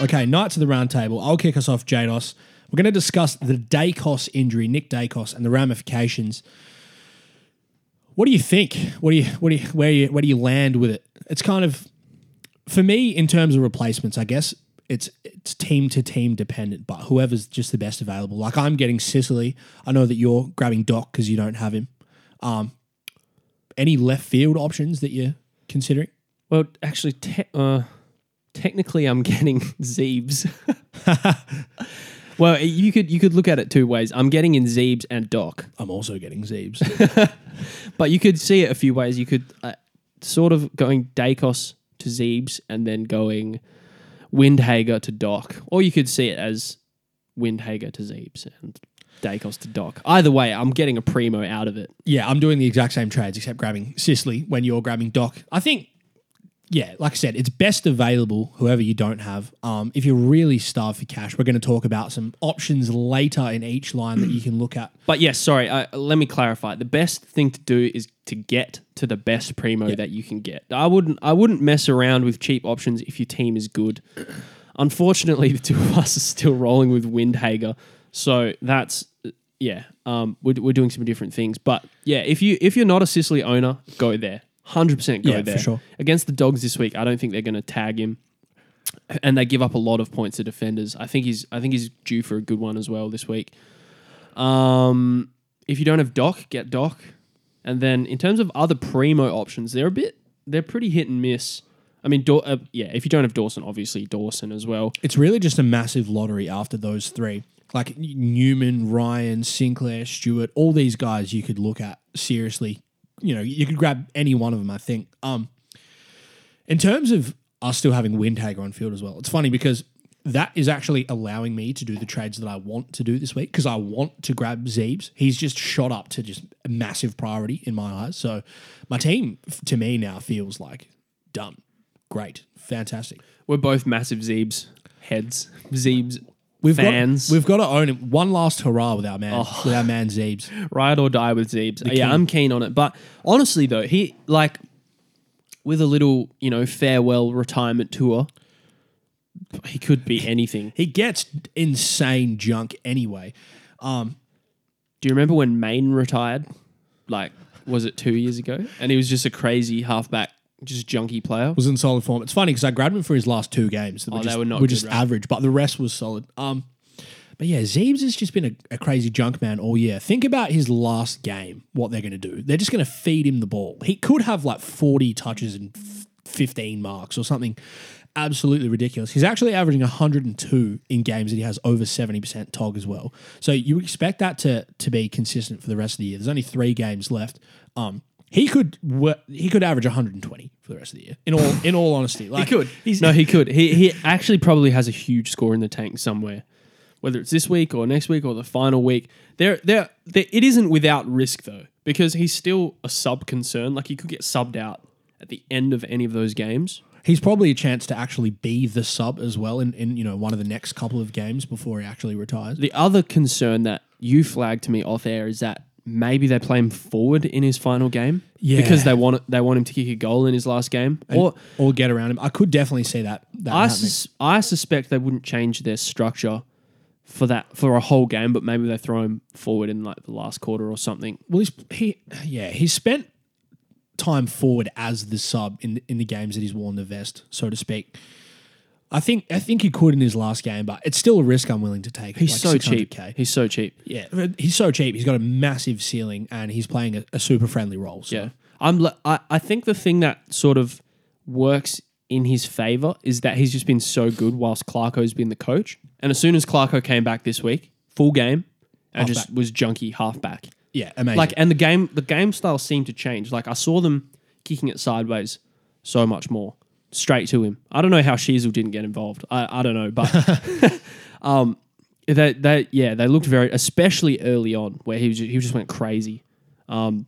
Okay, Knights of the Round Table. I'll kick us off, Jaydos. We're going to discuss the Daicos injury, Nick Daicos, and the ramifications. What do you think? What do you, what do you, where you, where do you land with it? It's kind of, for me, in terms of replacements, I guess it's it's team to team dependent. But whoever's just the best available. Like I'm getting Sicily. I know that you're grabbing Doc because you don't have him. Um, any left field options that you're considering? Well, actually, te- uh, technically, I'm getting Zeebs. well, you could you could look at it two ways. I'm getting in Zeebs and Doc, I'm also getting Zeebs. but you could see it a few ways. You could uh, sort of going Daicos to Zeebs and then going Windhager to Doc, or you could see it as Windhager to Zeebs and Daicos to Doc. Either way, I'm getting a primo out of it. Yeah, I'm doing the exact same trades except grabbing Sicily when you're grabbing Doc. I think, yeah, like I said, it's best available, whoever you don't have. Um, if you're really starved for cash, we're going to talk about some options later in each line that you can look at. But yes, sorry. Uh, let me clarify. The best thing to do is to get to the best primo that you can get. I wouldn't. I wouldn't mess around with cheap options if your team is good. Unfortunately, the two of us are still rolling with Windhager, so that's yeah. Um, we're, we're doing some different things, but yeah, if you if you're not a Sicily owner, go there. Hundred percent go Yeah, for there. sure. Against the Dogs this week, I don't think they're going to tag him and they give up a lot of points to defenders. I think he's I think he's due for a good one as well this week. Um, if you don't have Doc, get Doc, and then in terms of other primo options, they're a bit they're pretty hit and miss. I mean, Daw- uh, yeah, if you don't have Dawson, obviously Dawson as well. It's really just a massive lottery after those three. Like Newman, Ryan, Sinclair, Stewart, all these guys you could look at seriously. You know, you could grab any one of them, I think. Um, in terms of us still having Windhager on field as well, it's funny because that is actually allowing me to do the trades that I want to do this week because I want to grab Zeebs. He's just shot up to just a massive priority in my eyes. So my team, to me, now feels like done. great, fantastic. We're both massive Zeebs heads. Zeebs We've fans. got we've got to own it. One last hurrah with our man, Oh. with our man Zeebs. ride or die with Zeebs. king. Yeah, I'm keen on it. But honestly, though, he like with a little, you know, farewell retirement tour, he could be anything. He gets insane junk anyway. Um, Do you remember when Maine retired? Like, was it two years ago? And he was just a crazy halfback, just junky player. was in solid form. It's funny because I grabbed him for his last two games. That Oh, were they just, were not were good, just right? average, but the rest was solid. Um, but yeah, Zeebs has just been a, a crazy junk man all year. Think about his last game. What they're going to do? They're just going to feed him the ball. He could have like forty touches and f- fifteen marks or something. Absolutely ridiculous. He's actually averaging 102 in games that he has over 70% tog as well. So you expect that to to be consistent for the rest of the year. There's only three games left. Um, he could he could average 120 for the rest of the year. In all in all honesty, like he could. He's, No, he could. He he actually probably has a huge score in the tank somewhere. Whether it's this week or next week or the final week, there, there, there, it isn't without risk though, because he's still a sub concern. Like he could get subbed out at the end of any of those games. he's probably a chance to actually be the sub as well in, in you know one of the next couple of games before he actually retires. The other concern that you flagged to me off air is that maybe they play him forward in his final game, Yeah. because they want they want him to kick a goal in his last game, or or get around him. I could definitely see that. that I, sus- I suspect they wouldn't change their structure for that for a whole game, but maybe they throw him forward in like the last quarter or something. well, he's he yeah he's spent time forward as the sub in in the games that he's worn the vest, so to speak. I think I think he could in his last game, but it's still a risk I'm willing to take. He's like so cheap. 600K. He's so cheap. Yeah, he's so cheap. He's got a massive ceiling, and he's playing a, a super friendly role. So. Yeah, I'm. I, I think the thing that sort of works in his favor is that he's just been so good whilst Clarko's been the coach, and as soon as Clarko came back this week, full game, and just was junky halfback. yeah, amazing. Like, and the game, the game style seemed to change. Like, I saw them kicking it sideways so much more, straight to him. I don't know how Sheezel didn't get involved. I, I don't know, but um, they, they, yeah, they looked very, especially early on, where he was, he just went crazy. Um,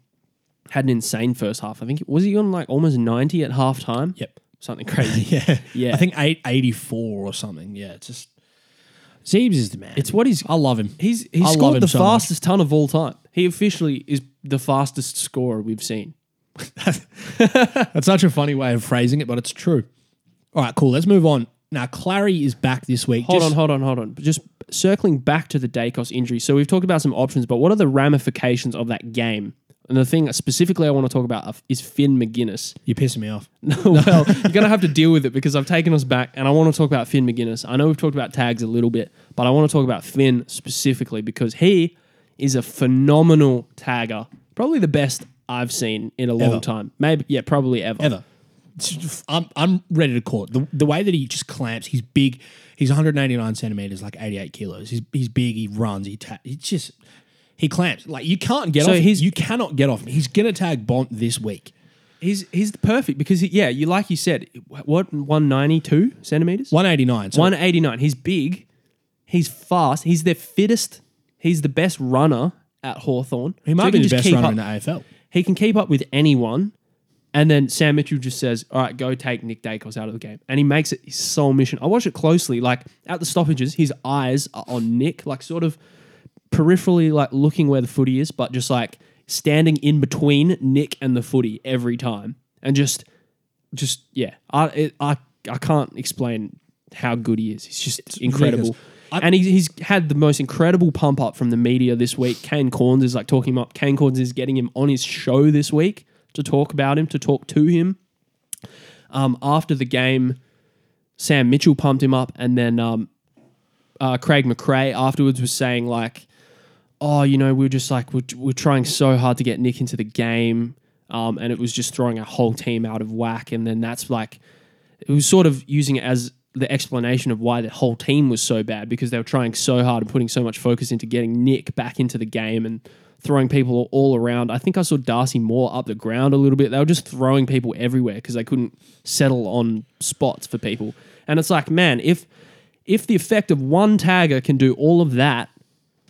had an insane first half. I think was he on like almost ninety at halftime? Yep. something crazy. yeah, Yeah. I think eight eighty four or something. Yeah, it's just Zeebs is the man. It's what he's. I love him. He's he I love scored the so much. fastest ton of all time. He officially is the fastest scorer we've seen. That's such a funny way of phrasing it, but it's true. All right, cool. Let's move on. Now, Clary is back this week. Hold Just- on, hold on, hold on. Just circling back to the Daicos injury. So we've talked about some options, but what are the ramifications of that game? And the thing specifically I want to talk about is Finn Maginness. You're pissing me off. well, you're going to have to deal with it because I've taken us back and I want to talk about Finn Maginness. I know we've talked about tags a little bit, but I want to talk about Finn specifically because he is a phenomenal tagger. Probably the best I've seen in a long Ever. time. Maybe, yeah, probably ever. Ever. I'm, I'm ready to call it. The, the way that he just clamps, he's big. He's 189 centimeters, like 88 kilos. He's, he's big. He runs. He ta- He's just he clamps. Like you can't get So off. he's- you cannot get off him. He's gonna tag Bont this week. He's he's the perfect because he, yeah, you like you said, what 192 centimeters, 189. So 189. He's big, he's fast, he's the fittest, he's the best runner at Hawthorn. he might be the best runner in the AFL. He can keep up with anyone. And then Sam Mitchell just says, All right, go take Nick Daicos out of the game. And he makes it his sole mission. I watch it closely. Like at the stoppages, his eyes are on Nick, like sort of peripherally, like looking where the footy is, but just like standing in between Nick and the footy every time. And just, just, yeah. I, it, I, I can't explain how good he is. He's just incredible. ridiculous. I- and he's, he's had the most incredible pump up from the media this week. Kane Cornes is like talking him up. Kane Cornes is getting him on his show this week to talk about him, to talk to him. Um, after the game, Sam Mitchell pumped him up, and then um, uh, Craig McRae afterwards was saying like, "Oh, you know, we are just like we're, we're trying so hard to get Nick into the game, um, and it was just throwing our whole team out of whack." And then that's like, it was sort of using it as the explanation of why the whole team was so bad because they were trying so hard and putting so much focus into getting Nick back into the game and throwing people all around. I think I saw Darcy Moore up the ground a little bit. They were just throwing people everywhere because they couldn't settle on spots for people. And it's like, man, if if the effect of one tagger can do all of that,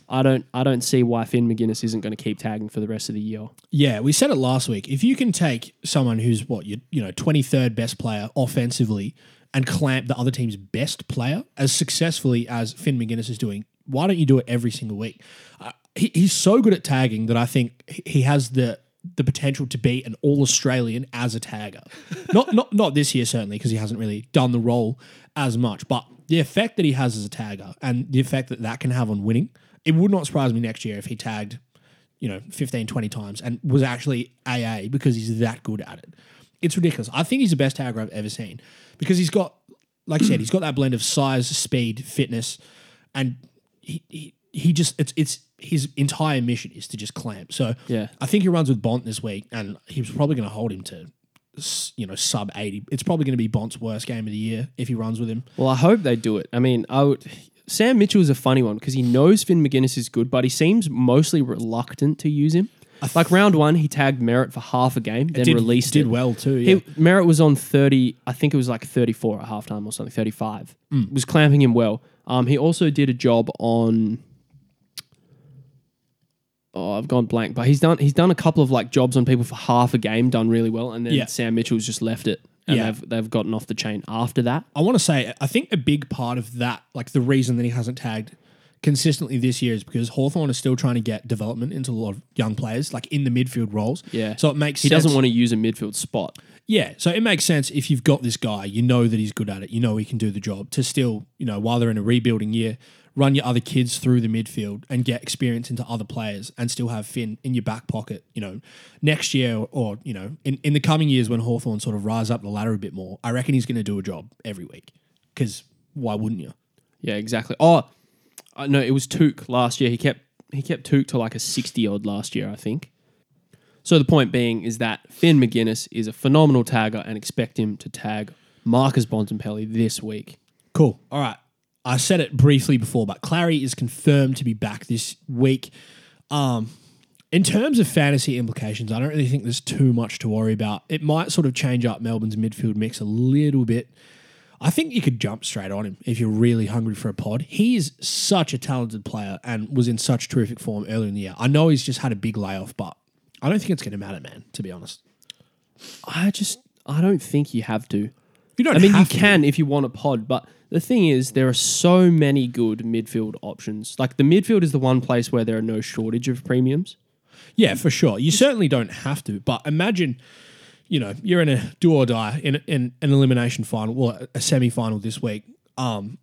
I don't I don't see why Finn Maginness isn't going to keep tagging for the rest of the year. Yeah, we said it last week. If you can take someone who's what you you know twenty third best player offensively and clamp the other team's best player as successfully as Finn Maginness is doing, why don't you do it every single week? Uh, he, he's so good at tagging that I think he- has the the potential to be an all Australian as a tagger. not not not this year certainly because he hasn't really done the role as much, but the effect that he has as a tagger and the effect that that can have on winning, it would not surprise me next year if he tagged you know, 15, 20 times and was actually AA because he's that good at it. It's ridiculous. I think he's the best tagger I've ever seen because he's got, like I said, he's got that blend of size, speed, fitness, and he, he, he just, it's, it's, his entire mission is to just clamp. So Yeah. I think he runs with Bont this week and he was probably going to hold him to, s- you know, sub 80. It's probably going to be Bont's worst game of the year if he runs with him. Well, I hope they do it. I mean, I would. Sam Mitchell is a funny one because he knows Finn Maginness is good, but he seems mostly reluctant to use him. Like round one, he tagged Merrett for half a game, then did, released did it. well too. Yeah. He, Merrett was on 30, I think it was like 34 at halftime or something, 35. Was clamping him well. Um, he also did a job on. Oh, I've gone blank, but he's done he's done a couple of like jobs on people for half a game, done really well, and then Yeah. Sam Mitchell's just left it, and Yeah. they've they've gotten off the chain after that. I want to say, I think a big part of that, like the reason that he hasn't tagged consistently this year is because Hawthorn is still trying to get development into a lot of young players, like in the midfield roles. Yeah. So it makes He sense. doesn't want to use a midfield spot. Yeah. So it makes sense if you've got this guy, you know that he's good at it, you know he can do the job, to still, you know, while they're in a rebuilding year, run your other kids through the midfield and get experience into other players and still have Finn in your back pocket, you know, next year or, or you know, in, in the coming years when Hawthorn sort of rise up the ladder a bit more, I reckon he's going to do a job every week. Because why wouldn't you? Yeah, exactly. Oh, uh, no, it was Touk last year. He kept he kept Touk to like a sixty odd last year, I think. So the point being is that Finn Maginness is a phenomenal tagger, and expect him to tag Marcus Bontempelli this week. Cool. All right. I said it briefly before, but Clary is confirmed to be back this week. Um, in terms of fantasy implications, I don't really think there's too much to worry about. It might sort of change up Melbourne's midfield mix a little bit. I think you could jump straight on him if you're really hungry for a pod. He is such a talented player and was in such terrific form earlier in the year. I know he's just had a big layoff, but I don't think it's going to matter, man, to be honest. I just I don't think you have to. You don't I mean, you to. can if you want a pod, but the thing is, there are so many good midfield options. Like the midfield is the one place where there are no shortage of premiums. Yeah, for sure. You certainly don't have to, but imagine, you know, you're in a do or die in, in an elimination final, well, a semi final this week. Um,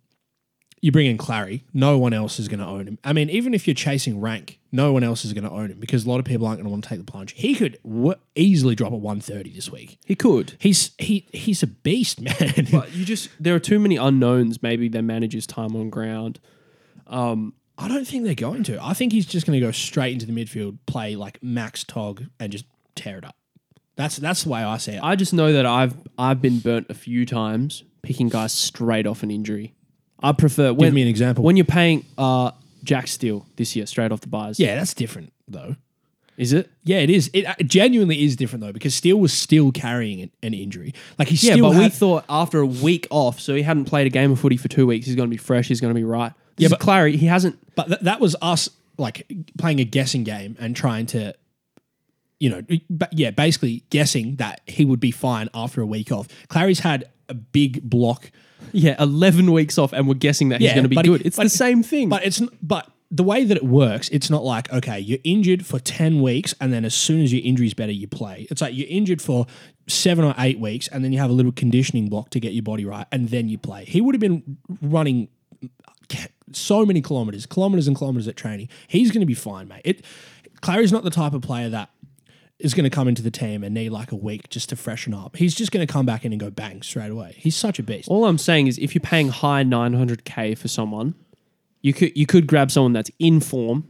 you bring in Clary, no one else is going to own him. I mean, even if you're chasing rank, no one else is going to own him because a lot of people aren't going to want to take the plunge. He could w- easily drop at 130 this week. He could. He's he he's a beast, man. But you just there are too many unknowns. Maybe their manager's time on ground. I don't think they're going to. I think he's just going to go straight into the midfield, play like Max Tog, and just tear it up. That's that's the way I see it. I just know that I've I've been burnt a few times picking guys straight off an injury. I prefer when, me an example. When you're paying uh, Jack Steele this year straight off the buys. yeah, that's different though. Is it? Yeah, it is. It uh, genuinely is different though because Steele was still carrying an, an injury. Like he Yeah, still but we had- thought after a week off, so he hadn't played a game of footy for two weeks, he's going to be fresh, he's going to be right. This Yeah, but- Clary, he hasn't. but th- that was us like playing a guessing game and trying to, you know, yeah, basically guessing that he would be fine after a week off. Clary's had a big block. Yeah, eleven weeks off, and we're guessing that he's going to be he- good. it's the same thing. But it's but the way that it works, it's not like okay, you're injured for ten weeks, and then as soon as your injury's better, you play. It's like you're injured for seven or eight weeks, and then you have a little conditioning block to get your body right, and then you play. He would have been running so many kilometers, kilometers and kilometers at training. He's going to be fine, mate. It Clary's not the type of player that is going to come into the team and need like a week just to freshen up. He's just going to come back in and go bang straight away. He's such a beast. All I'm saying is, if you're paying high 900k for someone, you could you could grab someone that's in form,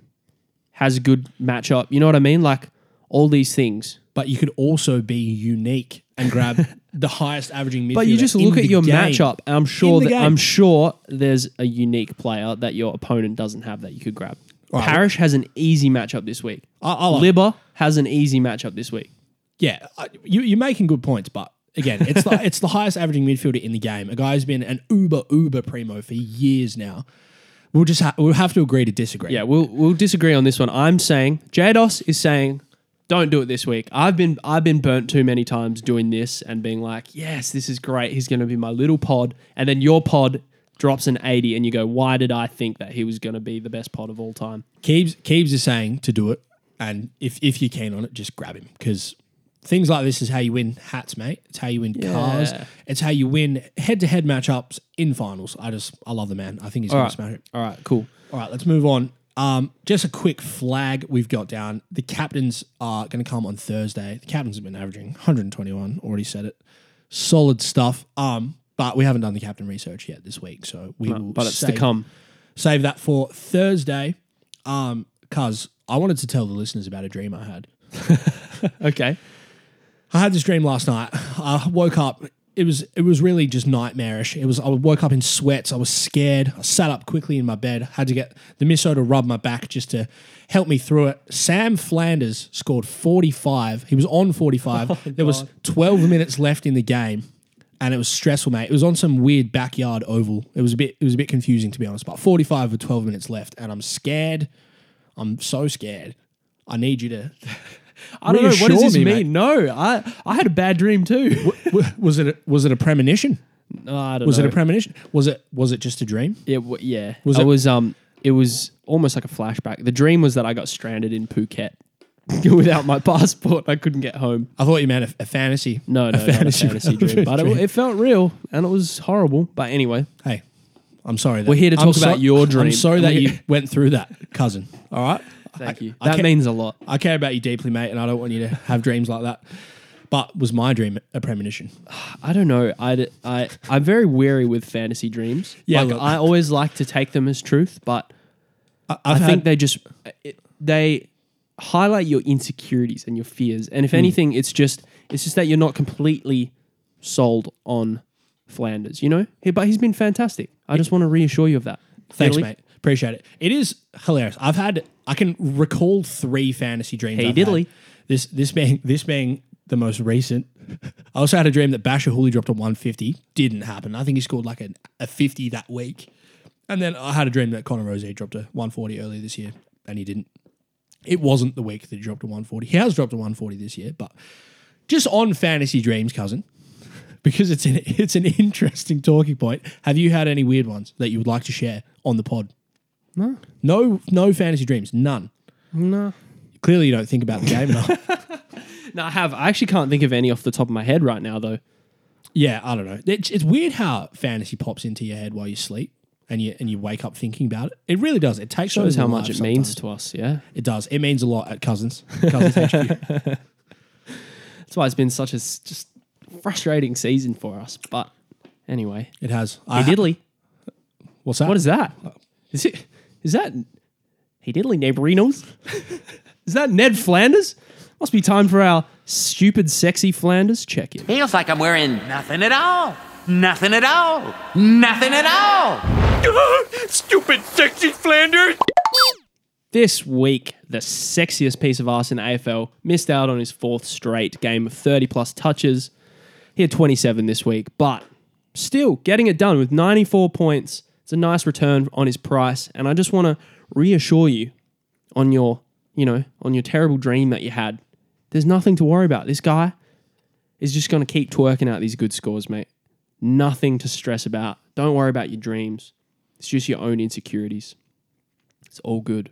has a good matchup. You know what I mean? Like all these things. but you could also be unique and grab the highest averaging midfielder. But you just look at your game. matchup, and I'm sure that game. I'm sure there's a unique player that your opponent doesn't have that you could grab. Right. Parish has an easy matchup this week. I, I like, Libba has an easy matchup this week. yeah, I- you, you're making good points, but again, it's the it's the highest averaging midfielder in the game. A guy who's been an uber uber primo for years now. We'll just ha- we'll have to agree to disagree. Yeah, we'll we'll disagree on this one. I'm saying Jaydos is saying don't do it this week. I've been I've been burnt too many times doing this and being like, yes, this is great. He's going to be my little pod, and then your pod drops an 80, and you go, why did I think that he was going to be the best pod of all time? Keebs Keebs is saying to do it, and if if you're keen on it, just grab him because things like this is how you win hats, mate. It's how you win cars. It's how you win head to head matchups in finals. I just I love the man. I think he's going right, to smash it. all right, cool. All right, let's move on. Um, just a quick flag we've got down. The captains are going to come on Thursday. The captains have been averaging 121. Already said it. Solid stuff. Um, but we haven't done the captain research yet this week, so we will. But it's save, to come. Save that for Thursday. Um, cause I wanted to tell the listeners about a dream I had. Okay. I had this dream last night. I woke up. It was it was really just nightmarish. It was I woke up in sweats. I was scared. I sat up quickly in my bed. Had to get the misso to rub my back just to help me through it. Sam Flanders scored 45. He was on 45. there was 12 minutes left in the game. And it was stressful, mate. It was on some weird backyard oval. It was a bit it was a bit confusing to be honest. But 45 with 12 minutes left. And I'm scared. I'm so scared. I need you to I don't know. What does this me, mean? mate. No, I I had a bad dream too. Was it a, was it a premonition? No, I don't know. Was know. it a premonition? Was it was it just a dream? It w- yeah. Was I it- was um. It was almost like a flashback. The dream was that I got stranded in Phuket without my passport. I couldn't get home. I thought you meant a, a fantasy. No, a no, not a fantasy dream. But it, it felt real and it was horrible. But anyway, hey, I'm sorry. That, We're here to I'm talk about your dream. I'm sorry that you went through that, cousin. All right. thank you. I That ca- means a lot. I care about you deeply, mate, and I don't want you to have dreams like that. But was my dream a premonition? I don't know. I, I, I'm very wary with fantasy dreams. Yeah, like, look- I always like to take them as truth, but I, I think had- they just it, they highlight your insecurities and your fears. And Hmm. if anything, it's just it's just that you're not completely sold on Flanders. You know, He- but he's been fantastic. I just want to reassure you of that. Thanks, mate. Appreciate it. It is hilarious. I've had I can recall three fantasy dreams. Hey, I've had. diddly. This this being this being the most recent. I also had a dream that Basher Hooley dropped a 150. Didn't happen. I think he scored like a, a 50 that week. And then I had a dream that Connor Rozee dropped a 140 earlier this year, and he didn't. It wasn't the week that he dropped a 140. He has dropped a 140 this year, but just on fantasy dreams, cousin, because it's an it's an interesting talking point. Have you had any weird ones that you would like to share on the pod? No. No, no fantasy dreams, none. No. Clearly, you don't think about the game enough. No, I have. I actually can't think of any off the top of my head right now, though. yeah, I don't know. It's, it's weird how fantasy pops into your head while you sleep. And you, and you wake up thinking about it. It really does. It takes Shows how much it means to us. Yeah. It does. It means a lot at Cousins. Cousins HQ. That's why it's been such a s- just frustrating season for us. But anyway, It has. hey I- diddly. What's that? What is that? Is it? Is that? Hey diddly neighborinos. is that Ned Flanders? Must be time for our stupid, sexy Flanders check in. Feels like I'm wearing nothing at all. Nothing at all. Nothing at all. Stupid sexy Flanders! This week, the sexiest piece of arse in AFL missed out on his fourth straight game of 30 plus touches. He had 27 this week, but still getting it done with 94 points. It's a nice return on his price, and I just want to reassure you on your, you know, on your terrible dream that you had. There's nothing to worry about. This guy is just going to keep twerking out these good scores, mate. Nothing to stress about. Don't worry about your dreams. It's just your own insecurities. It's all good.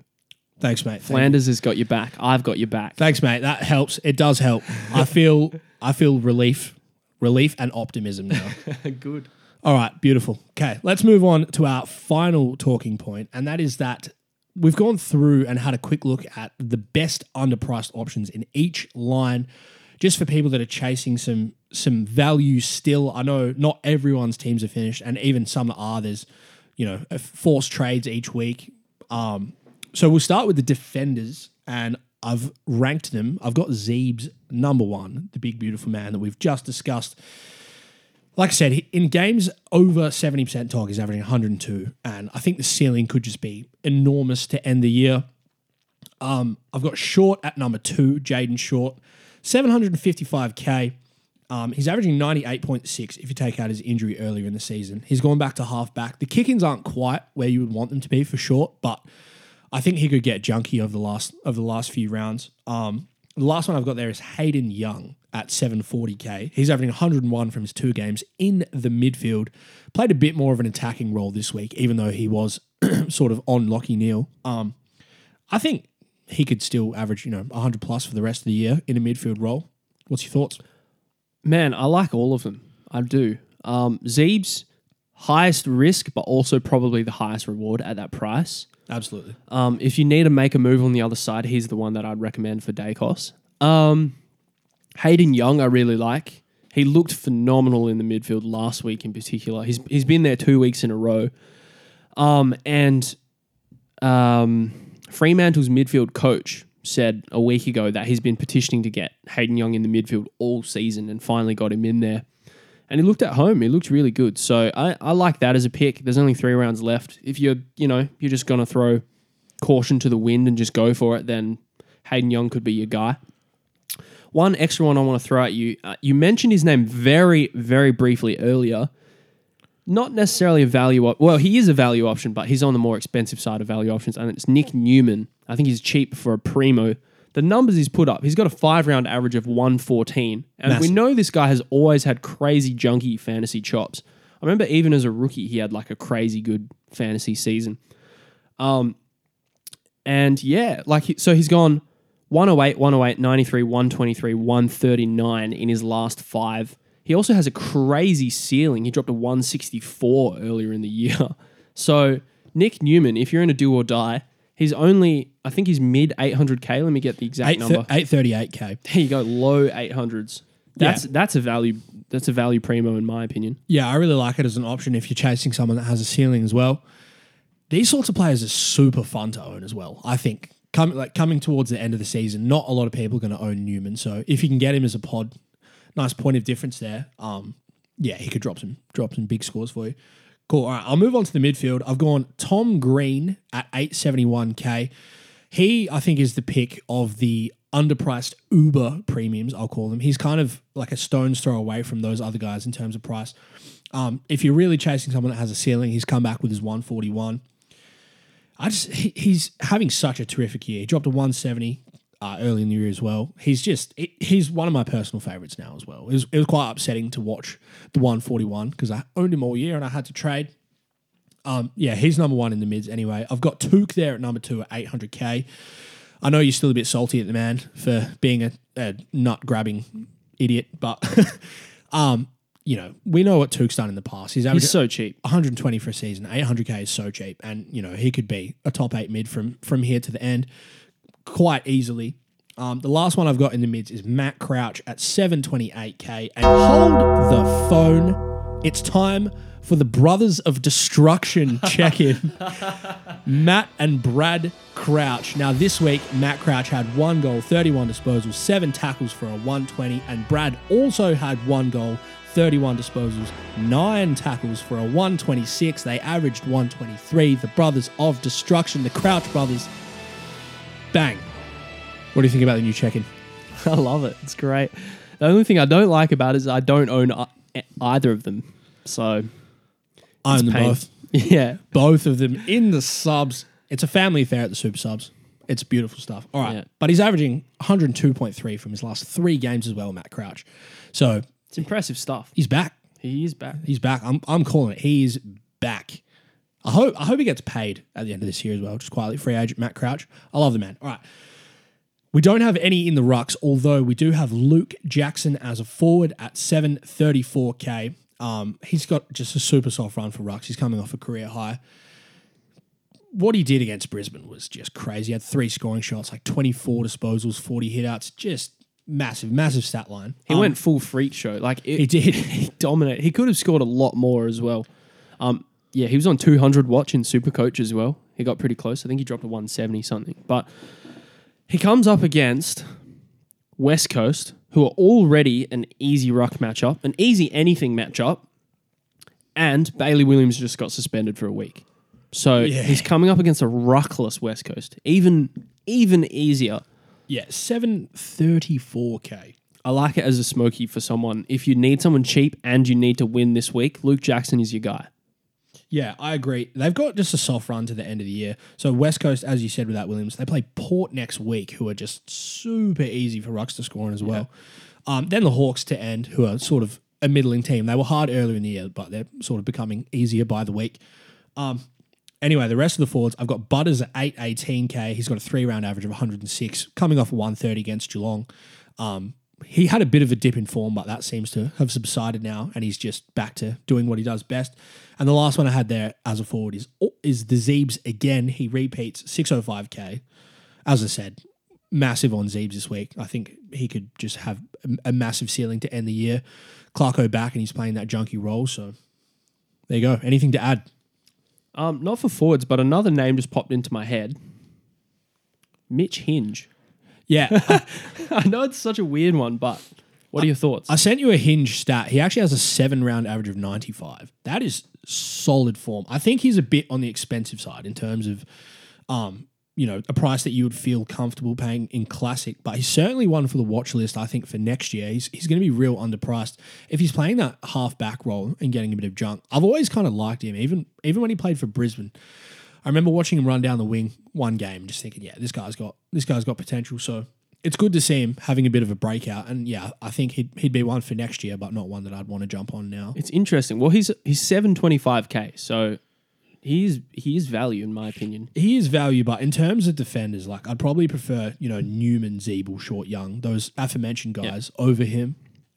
Thanks, mate. Thank- Flanders has got your back. I've got your back. Thanks, mate. That helps. It does help. I feel I feel relief, relief and optimism now. Good. All right, beautiful. Okay, let's move on to our final talking point, and that is that we've gone through and had a quick look at the best underpriced options in each line, just for people that are chasing some some value still. I know not everyone's teams are finished, and even some are. There's you know forced trades each week. Um, so we'll start with the defenders, and I've ranked them. I've got Zeeb's number one, the big beautiful man that we've just discussed like I said, in games over 70% talk, he's averaging 102. And I think the ceiling could just be enormous to end the year. Um, I've got Short at number two, Jayden Short, 755K. Um, he's averaging 98.6 if you take out his injury earlier in the season. He's gone back to half back. The kick ins aren't quite where you would want them to be for sure, but I think he could get junky over the last of the last few rounds. Um, the last one I've got there is Hayden Young at 740k. He's averaging 101 from his two games in the midfield. Played a bit more of an attacking role this week, even though he was sort of on Lachie Neale. Um, I think he could still average, you know, 100 plus for the rest of the year in a midfield role. What's your thoughts? Man, I like all of them. I do. Um, Zeeb's highest risk, but also probably the highest reward at that price. Absolutely. Um, if you need to make a move on the other side, he's the one that I'd recommend for Daicos. Um, Hayden Young, I really like. He looked phenomenal in the midfield last week, in particular. He's he's been there two weeks in a row. Um, and um, Fremantle's midfield coach said a week ago that he's been petitioning to get Hayden Young in the midfield all season, and finally got him in there. And he looked at home. He looked really good. So I, I like that as a pick. There's only three rounds left. If you're, you know, you're just gonna throw caution to the wind and just go for it, then Hayden Young could be your guy. One extra one I want to throw at you. Uh, you mentioned his name very, very briefly earlier. Not necessarily a value. Op- well, he is a value option, but he's on the more expensive side of value options, and it's Nick Newman. I think he's cheap for a primo. The numbers he's put up, he's got a five round average of 114. And we know this guy has always had crazy junky fantasy chops. I remember even as a rookie, he had like a crazy good fantasy season. Um, and yeah, like he, so he's gone 108, 108, 93, 123, 139 in his last five. He also has a crazy ceiling. He dropped a 164 earlier in the year. So Nick Newman, if you're in a do or die, he's only I think he's mid 800k. Let me get the exact Eight number. 838k. There you go, low 800s. That's Yeah. that's a value that's a value primo in my opinion. Yeah, I really like it as an option if you're chasing someone that has a ceiling as well. These sorts of players are super fun to own as well. I think coming like coming towards the end of the season, not a lot of people are going to own Newman. So if you can get him as a pod, nice point of difference there. Um, yeah, he could drop some drop some big scores for you. Cool. All right, I'll move on to the midfield. I've gone Tom Green at 871k. He, I think, is the pick of the underpriced Uber premiums, I'll call them. He's kind of like a stone's throw away from those other guys in terms of price. Um, if you're really chasing someone that has a ceiling, he's come back with his 141. I just he, he's having such a terrific year. He dropped a 170 uh, early in the year as well. He's just it, he's one of my personal favorites now as well. It was, it was quite upsetting to watch the 141 because I owned him all year and I had to trade. Um, yeah, he's number one in the mids anyway. I've got Touk there at number two at 800k. I know you're still a bit salty at the man for being a, a nut grabbing idiot, but um, you know we know what Touk's done in the past. He's He's so cheap. 120 for a season. 800k is so cheap, and you know he could be a top eight mid from from here to the end quite easily. Um, the last one I've got in the mids is Matt Crouch at 728k. And hold the phone. It's time for the Brothers of Destruction check in. Matt and Brad Crouch. Now, this week, Matt Crouch had one goal, 31 disposals, seven tackles for a 120, and Brad also had one goal, 31 disposals, nine tackles for a 126. They averaged 123. The Brothers of Destruction, the Crouch Brothers. Bang. What do you think about the new check in? I love it. It's great. The only thing I don't like about it is I don't own e- either of them. So I own them pain. both. yeah, Both of them in the subs. It's a family affair at the Super Subs. It's beautiful stuff. All right. Yeah. But he's averaging 102.3 from his last three games as well, Matt Crouch. So it's impressive stuff. he's back. He is back. He's back. I'm, I'm calling it. He's back. I hope I hope he gets paid at the end of this year as well. Just quietly, free agent Matt Crouch. I love the man. All right. We don't have any in the rucks, although we do have Luke Jackson as a forward at 734k. Um, he's got just a super soft run for rucks. He's coming off a career high. What he did against Brisbane was just crazy. He had three scoring shots, like 24 disposals, 40 hitouts, just massive, massive stat line. He Um, went full freak show. Like it, He did. He dominated. He could have scored a lot more as well. Um, yeah, he was on 200 watch in Super Coach as well. He got pretty close. I think he dropped a 170 something. But he comes up against West Coast, who are already an easy ruck matchup, an easy anything matchup, and Bailey Williams just got suspended for a week. So Yeah. he's coming up against a ruckless West Coast, even even easier. Yeah, 734k. I like it as a smoky for someone. If you need someone cheap and you need to win this week, Luke Jackson is your guy. Yeah, I agree. They've got just a soft run to the end of the year. So West Coast, as you said with that Williams, they play Port next week, who are just super easy for Rucks to score in as well. Um, then the Hawks to end, who are sort of a middling team. They were hard earlier in the year, but they're sort of becoming easier by the week. Um, anyway, the rest of the forwards, I've got Butters at 818k. He's got a three round average of 106, coming off 130 against Geelong. Um, he had a bit of a dip in form, but that seems to have subsided now, and he's just back to doing what he does best. And the last one I had there as a forward is is the Zeebs again. He repeats 605k. As I said, massive on Zeebs this week. I think he could just have a, a massive ceiling to end the year. Clarko back, and he's playing that junky role. So there you go. Anything to add? Um, not for forwards, but another name just popped into my head. Mitch Hinge. Yeah, I know it's such a weird one, but what are your thoughts? I sent you a hinge stat. He actually has a seven round average of 95. That is solid form. I think he's a bit on the expensive side in terms of, um, you know, a price that you would feel comfortable paying in classic, but he's certainly one for the watch list. I think for next year, he's, he's going to be real underpriced. If he's playing that half back role and getting a bit of junk, I've always kind of liked him, even even when he played for Brisbane. I remember watching him run down the wing one game, just thinking, yeah, this guy's got this guy's got potential. So it's good to see him having a bit of a breakout. And yeah, I think he'd he'd be one for next year, but not one that I'd want to jump on now. it's interesting. Well, he's he's seven twenty five k, so he's he is value in my opinion. He is value, but in terms of defenders, like I'd probably prefer you know Newman, Ziebell, Short, Young, those aforementioned guys over him.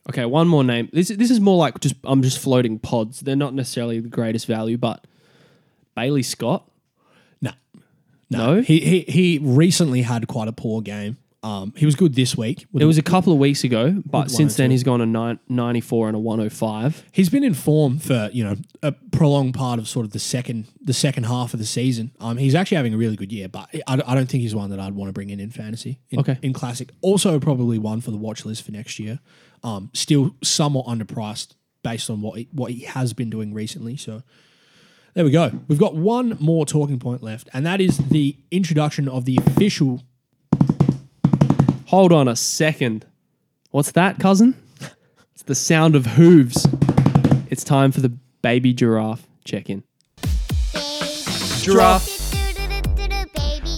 Okay, one more name. This this is more like just I'm just floating pods. They're not necessarily the greatest value, but Bailey Scott. No, No? He he he recently had quite a poor game. Um, he was good this week. It was a couple of weeks ago, but since then he's gone a nine, 94 and a 105. He's been in form for you know a prolonged part of sort of the second the second half of the season. Um, he's actually having a really good year, but I, I don't think he's one that I'd want to bring in in fantasy. In, Okay. in classic, also probably one for the watch list for next year. Um, still somewhat underpriced based on what he, what he has been doing recently. So there we go. We've got one more talking point left, and that is the introduction of the official. Hold on a second. What's that, cousin? It's the sound of hooves. It's time for the baby giraffe check in. Giraffe.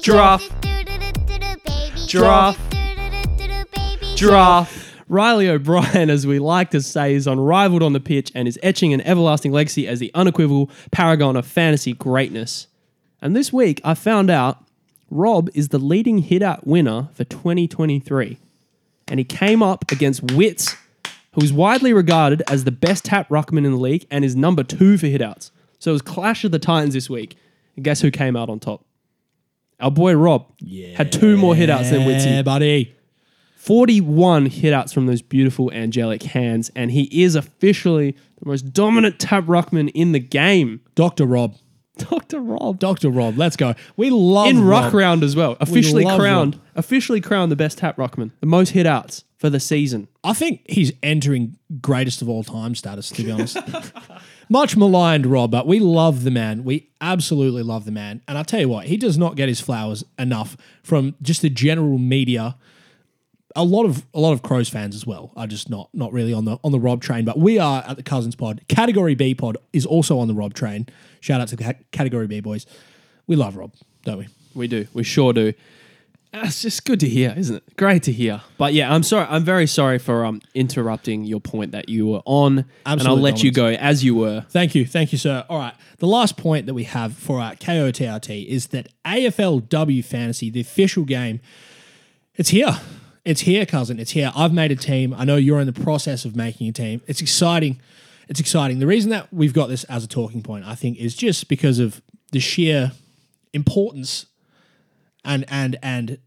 Giraffe. Giraffe. Giraffe. Reilly O'Brien, as we like to say, is unrivaled on the pitch and is etching an everlasting legacy as the unequivocal paragon of fantasy greatness. And this week, I found out Rob is the leading hit out winner for 2023. And he came up against Witts, who is widely regarded as the best tap ruckman in the league and is number two for hitouts. So it was Clash of the Titans this week. And guess who came out on top? Our boy Rob had two more hitouts than Wittsy. Yeah, buddy. 41 hitouts from those beautiful angelic hands, and he is officially the most dominant tap ruckman in the game. Doctor Rob. Dr. Rob. Doctor Rob. Let's go. We love in Rock Rob. round as well. Officially love crowned, Rob. officially crowned the best tap ruckman. the most hitouts for the season. I think he's entering greatest of all time status, to be honest. Much maligned Rob, but we love the man. We absolutely love the man. And I'll tell you what, he does not get his flowers enough from just the general media. A lot of a lot of Crows fans as well are just not not really on the on the Rob train, but we are at the Cousins Pod. Category B Pod is also on the Rob train. Shout out to the Category B boys. We love Rob, don't we? We do. We sure do. Uh, It's just good to hear, isn't it? Great to hear. But yeah, I'm sorry. I'm very sorry for um interrupting your point that you were on, and I'll let you go as you were. Thank you. Thank you, sir. All right. The last point that we have for our KOTRT is that AFLW Fantasy, the official game, it's here. It's here, cousin. It's here. I've made a team. I know you're in the process of making a team. It's exciting. It's exciting. The reason that we've got this as a talking point, I think, is just because of the sheer importance and and and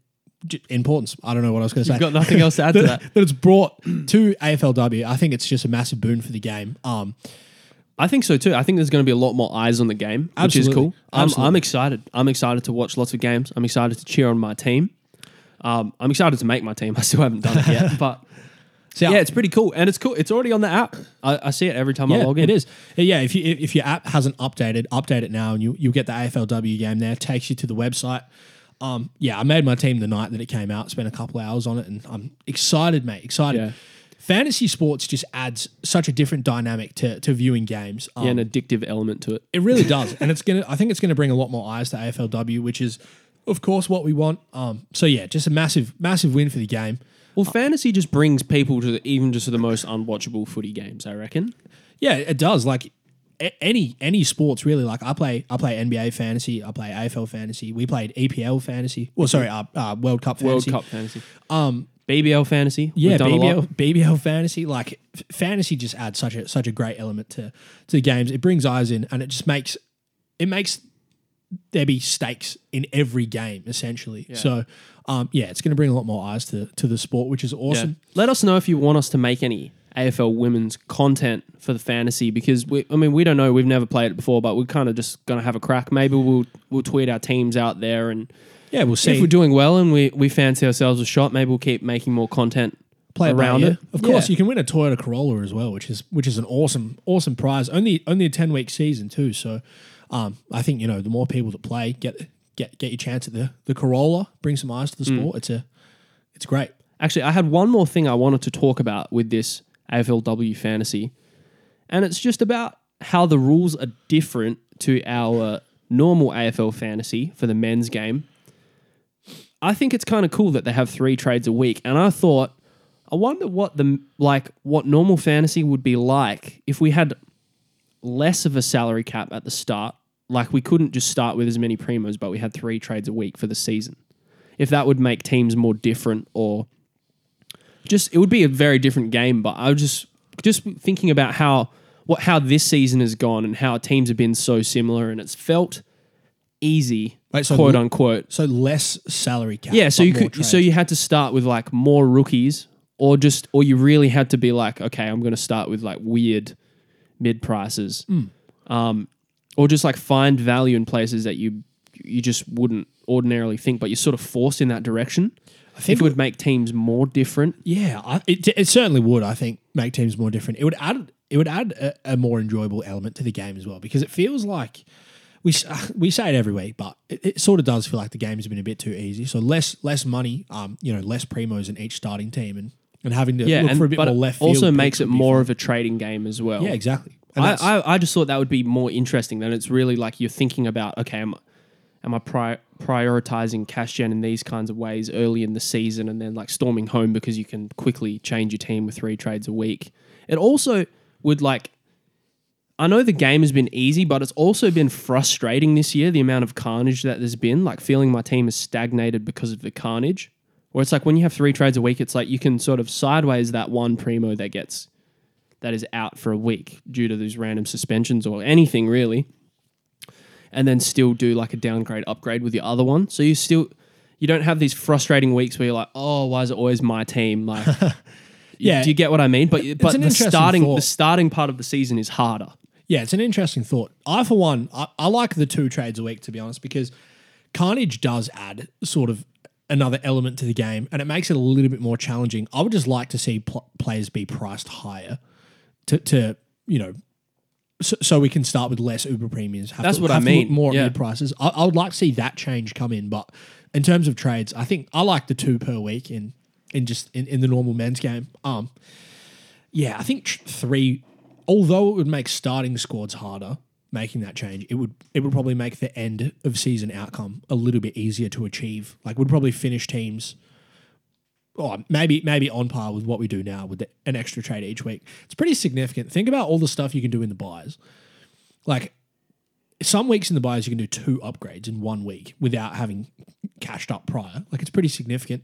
importance. I don't know what I was going to say. You've got nothing else to add to that. that it's brought to AFLW. I think it's just a massive boon for the game. Um, I think so too. I think there's going to be a lot more eyes on the game, which is cool. I'm, I'm excited. I'm excited to watch lots of games. I'm excited to cheer on my team. Um, I'm excited to make my team. I still haven't done it yet, but so yeah, it's pretty cool, and it's cool. It's already on the app. I, I see it every time I log in. it is. Yeah, if you if your app hasn't updated, update it now, and you you get the AFLW game there. Takes you to the website. Um, yeah, I made my team the night that it came out. Spent a couple hours on it, and I'm excited, mate. Excited. Yeah. fantasy sports just adds such a different dynamic to, to viewing games. Um, yeah, an addictive element to it. it really does, and it's gonna. I think it's gonna bring a lot more eyes to AFLW, which is, of course, what we want. Um, so yeah, just a massive, massive win for the game. Well, fantasy just brings people to the, even just to the most unwatchable footy games. I reckon. Yeah, it does. Like a- any any sports really. Like I play I play NBA fantasy. I play AFL fantasy. We played EPL fantasy. Well, sorry, uh, uh, World Cup World fantasy. Cup fantasy. Um, BBL fantasy. Yeah, We've done a lot. BBL, BBL fantasy. Like f- fantasy just adds such a such a great element to to the games. It brings eyes in, and it just makes it makes there be stakes in every game essentially. So, um, yeah, it's going to bring a lot more eyes to to the sport, which is Yeah. awesome. Let us know if you want us to make any AFL women's content for the fantasy because we, I mean, we don't know. We've never played it before, but we're kind of just gonna have a crack. Maybe we'll we'll tweet our teams out there, and Yeah, we'll see. if we're doing well and we we fancy ourselves a shot, maybe we'll keep making more content play around it. Of course, Yeah. you can win a Toyota Corolla as well, which is which is an awesome awesome prize. Only only a ten week season too. So, um, I think you know the more people that play get get get your chance at the the Corolla, bring some eyes to the Mm. sport. It's a it's great. Actually, I had one more thing I wanted to talk about with this AFLW fantasy, and it's just about how the rules are different to our normal AFL fantasy for the men's game. I think it's kind of cool that they have three trades a week, and I thought, I wonder what the like what normal fantasy would be like if we had less of a salary cap at the start. Like we couldn't just start with as many primos, but we had three trades a week for the season. If that would make teams more different or just it would be a very different game. But I was just just thinking about how what how this season has gone and how teams have been so similar, and it's felt easy, Wait, so quote unquote. So less salary cap. Yeah, so you could trades. so you had to start with like more rookies, or just or you really had to be like, okay, I'm going to start with like weird mid prices, Hmm. um, or just like find value in places that you you just wouldn't ordinarily think, but you're sort of forced in that direction. I think think it would make teams more different. Yeah, I, it, it certainly would. I think make teams more different. It would add it would add a, a more enjoyable element to the game as well because it feels like we we say it every week, but it, it sort of does feel like the game's been a bit too easy. So less less money, um, you know, less primos in each starting team, and and having to Yeah, look and for a bit but more it left. Also makes it more fun. of a trading game as well. yeah, exactly. I, I, I just thought that would be more interesting than it's really like you're thinking about okay am, am I pri- prioritizing cash gen in these kinds of ways early in the season and then like storming home because you can quickly change your team with three trades a week it also would like I know the game has been easy but it's also been frustrating this year the amount of carnage that there's been like feeling my team is stagnated because of the carnage where it's like when you have three trades a week it's like you can sort of sideways that one primo that gets that is out for a week due to these random suspensions or anything really, and then still do like a downgrade upgrade with your other one. So you still you don't have these frustrating weeks where you're like, oh, why is it always my team? Like, Yeah. do you get what I mean? But but the starting thought. the starting part of the season is harder. Yeah, it's an interesting thought. I, for one, I, I like the two trades a week to be honest, because Carnage does add sort of another element to the game, and it makes it a little bit more challenging. I would just like to see pl- players be priced higher to, to you know, so, so we can start with less Uber premiums. Have That's to, what I have look mean, More yeah. at mid prices. I, I would like to see that change come in, but in terms of trades, I think I like the two per week in in just in, in the normal men's game. Um, yeah, I think tr- three. Although it would make starting squads harder, making that change, it would it would probably make the end of season outcome a little bit easier to achieve. Like, would probably finish teams. Oh, maybe maybe on par with what we do now with the, an extra trade each week. It's pretty significant. Think about all the stuff you can do in the buys. Like some weeks in the buys, you can do two upgrades in one week without having cashed up prior. Like it's pretty significant.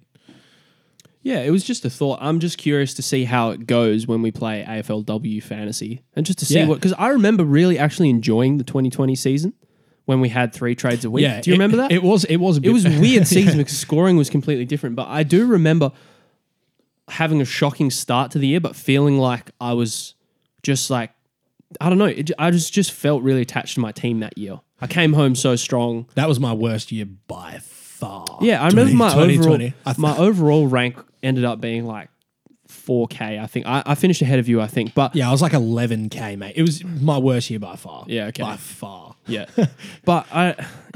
Yeah, it was just a thought. I'm just curious to see how it goes when we play AFLW fantasy and just to see Yeah. what because I remember really actually enjoying the 2020 season when we had three trades a week. do you it- remember that? It was it was a It was a weird season because scoring was completely different. But I do remember having a shocking start to the year, but feeling like I was just like, I don't know. It, I just just felt really attached to my team that year. I came home so strong. That was my worst year by far. Yeah, I remember 20- my overall I th- my overall rank ended up being like 4K. I think I, I finished ahead of you. I think, but yeah, I was like 11k, mate. It was my worst year by far. Yeah, okay. by far. yeah. but I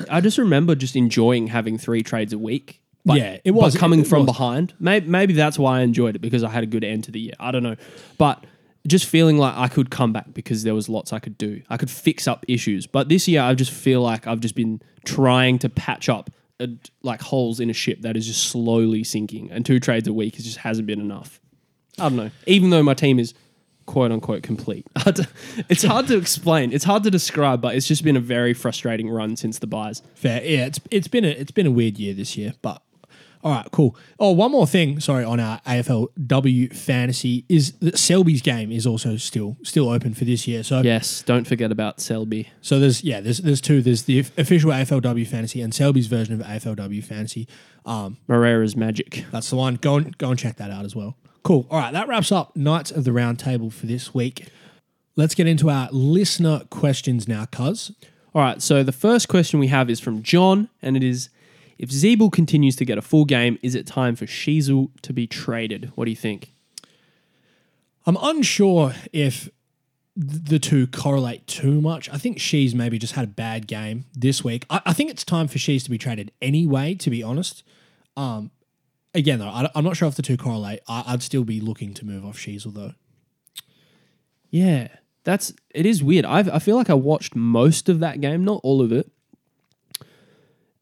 I just remember just enjoying having three trades a week But, Yeah, it was- but coming it from was. behind. Maybe, maybe that's why I enjoyed it because I had a good end to the year. I don't know, but just feeling like I could come back because there was lots I could do. I could fix up issues. But this year, I just feel like I've just been trying to patch up uh, like holes in a ship that is just slowly sinking, and two trades a week is just hasn't been enough. I don't know. Even though my team is quote unquote complete, it's hard to explain. It's hard to describe, but it's just been a very frustrating run since the buys. Fair. Yeah, it's it's been a it's been a weird year this year, but all right, cool. Oh, one more thing. Sorry, on our AFLW fantasy is that Selby's game is also still still open for this year. So Yes, don't forget about Selby. so there's yeah there's there's two. There's the official AFLW fantasy and Selby's version of AFLW fantasy. Um, Moreira's magic. that's the one. Go and go and check that out as well. Cool. All right, that wraps up Knights of the Round Table for this week. Let's get into our listener questions now, cuz. All right, so the first question we have is from John, and it is If Ziebell continues to get a full game, is it time for Sheezel to be traded? What do you think? I'm unsure if the two correlate too much. I think she's maybe just had a bad game this week. I, I think it's time for she's to be traded anyway, to be honest. Um, again, though, I, am not sure if the two correlate. I, I'd still be looking to move off Sheezel, though. Yeah, that's it is weird. I I feel like I watched most of that game, not all of it,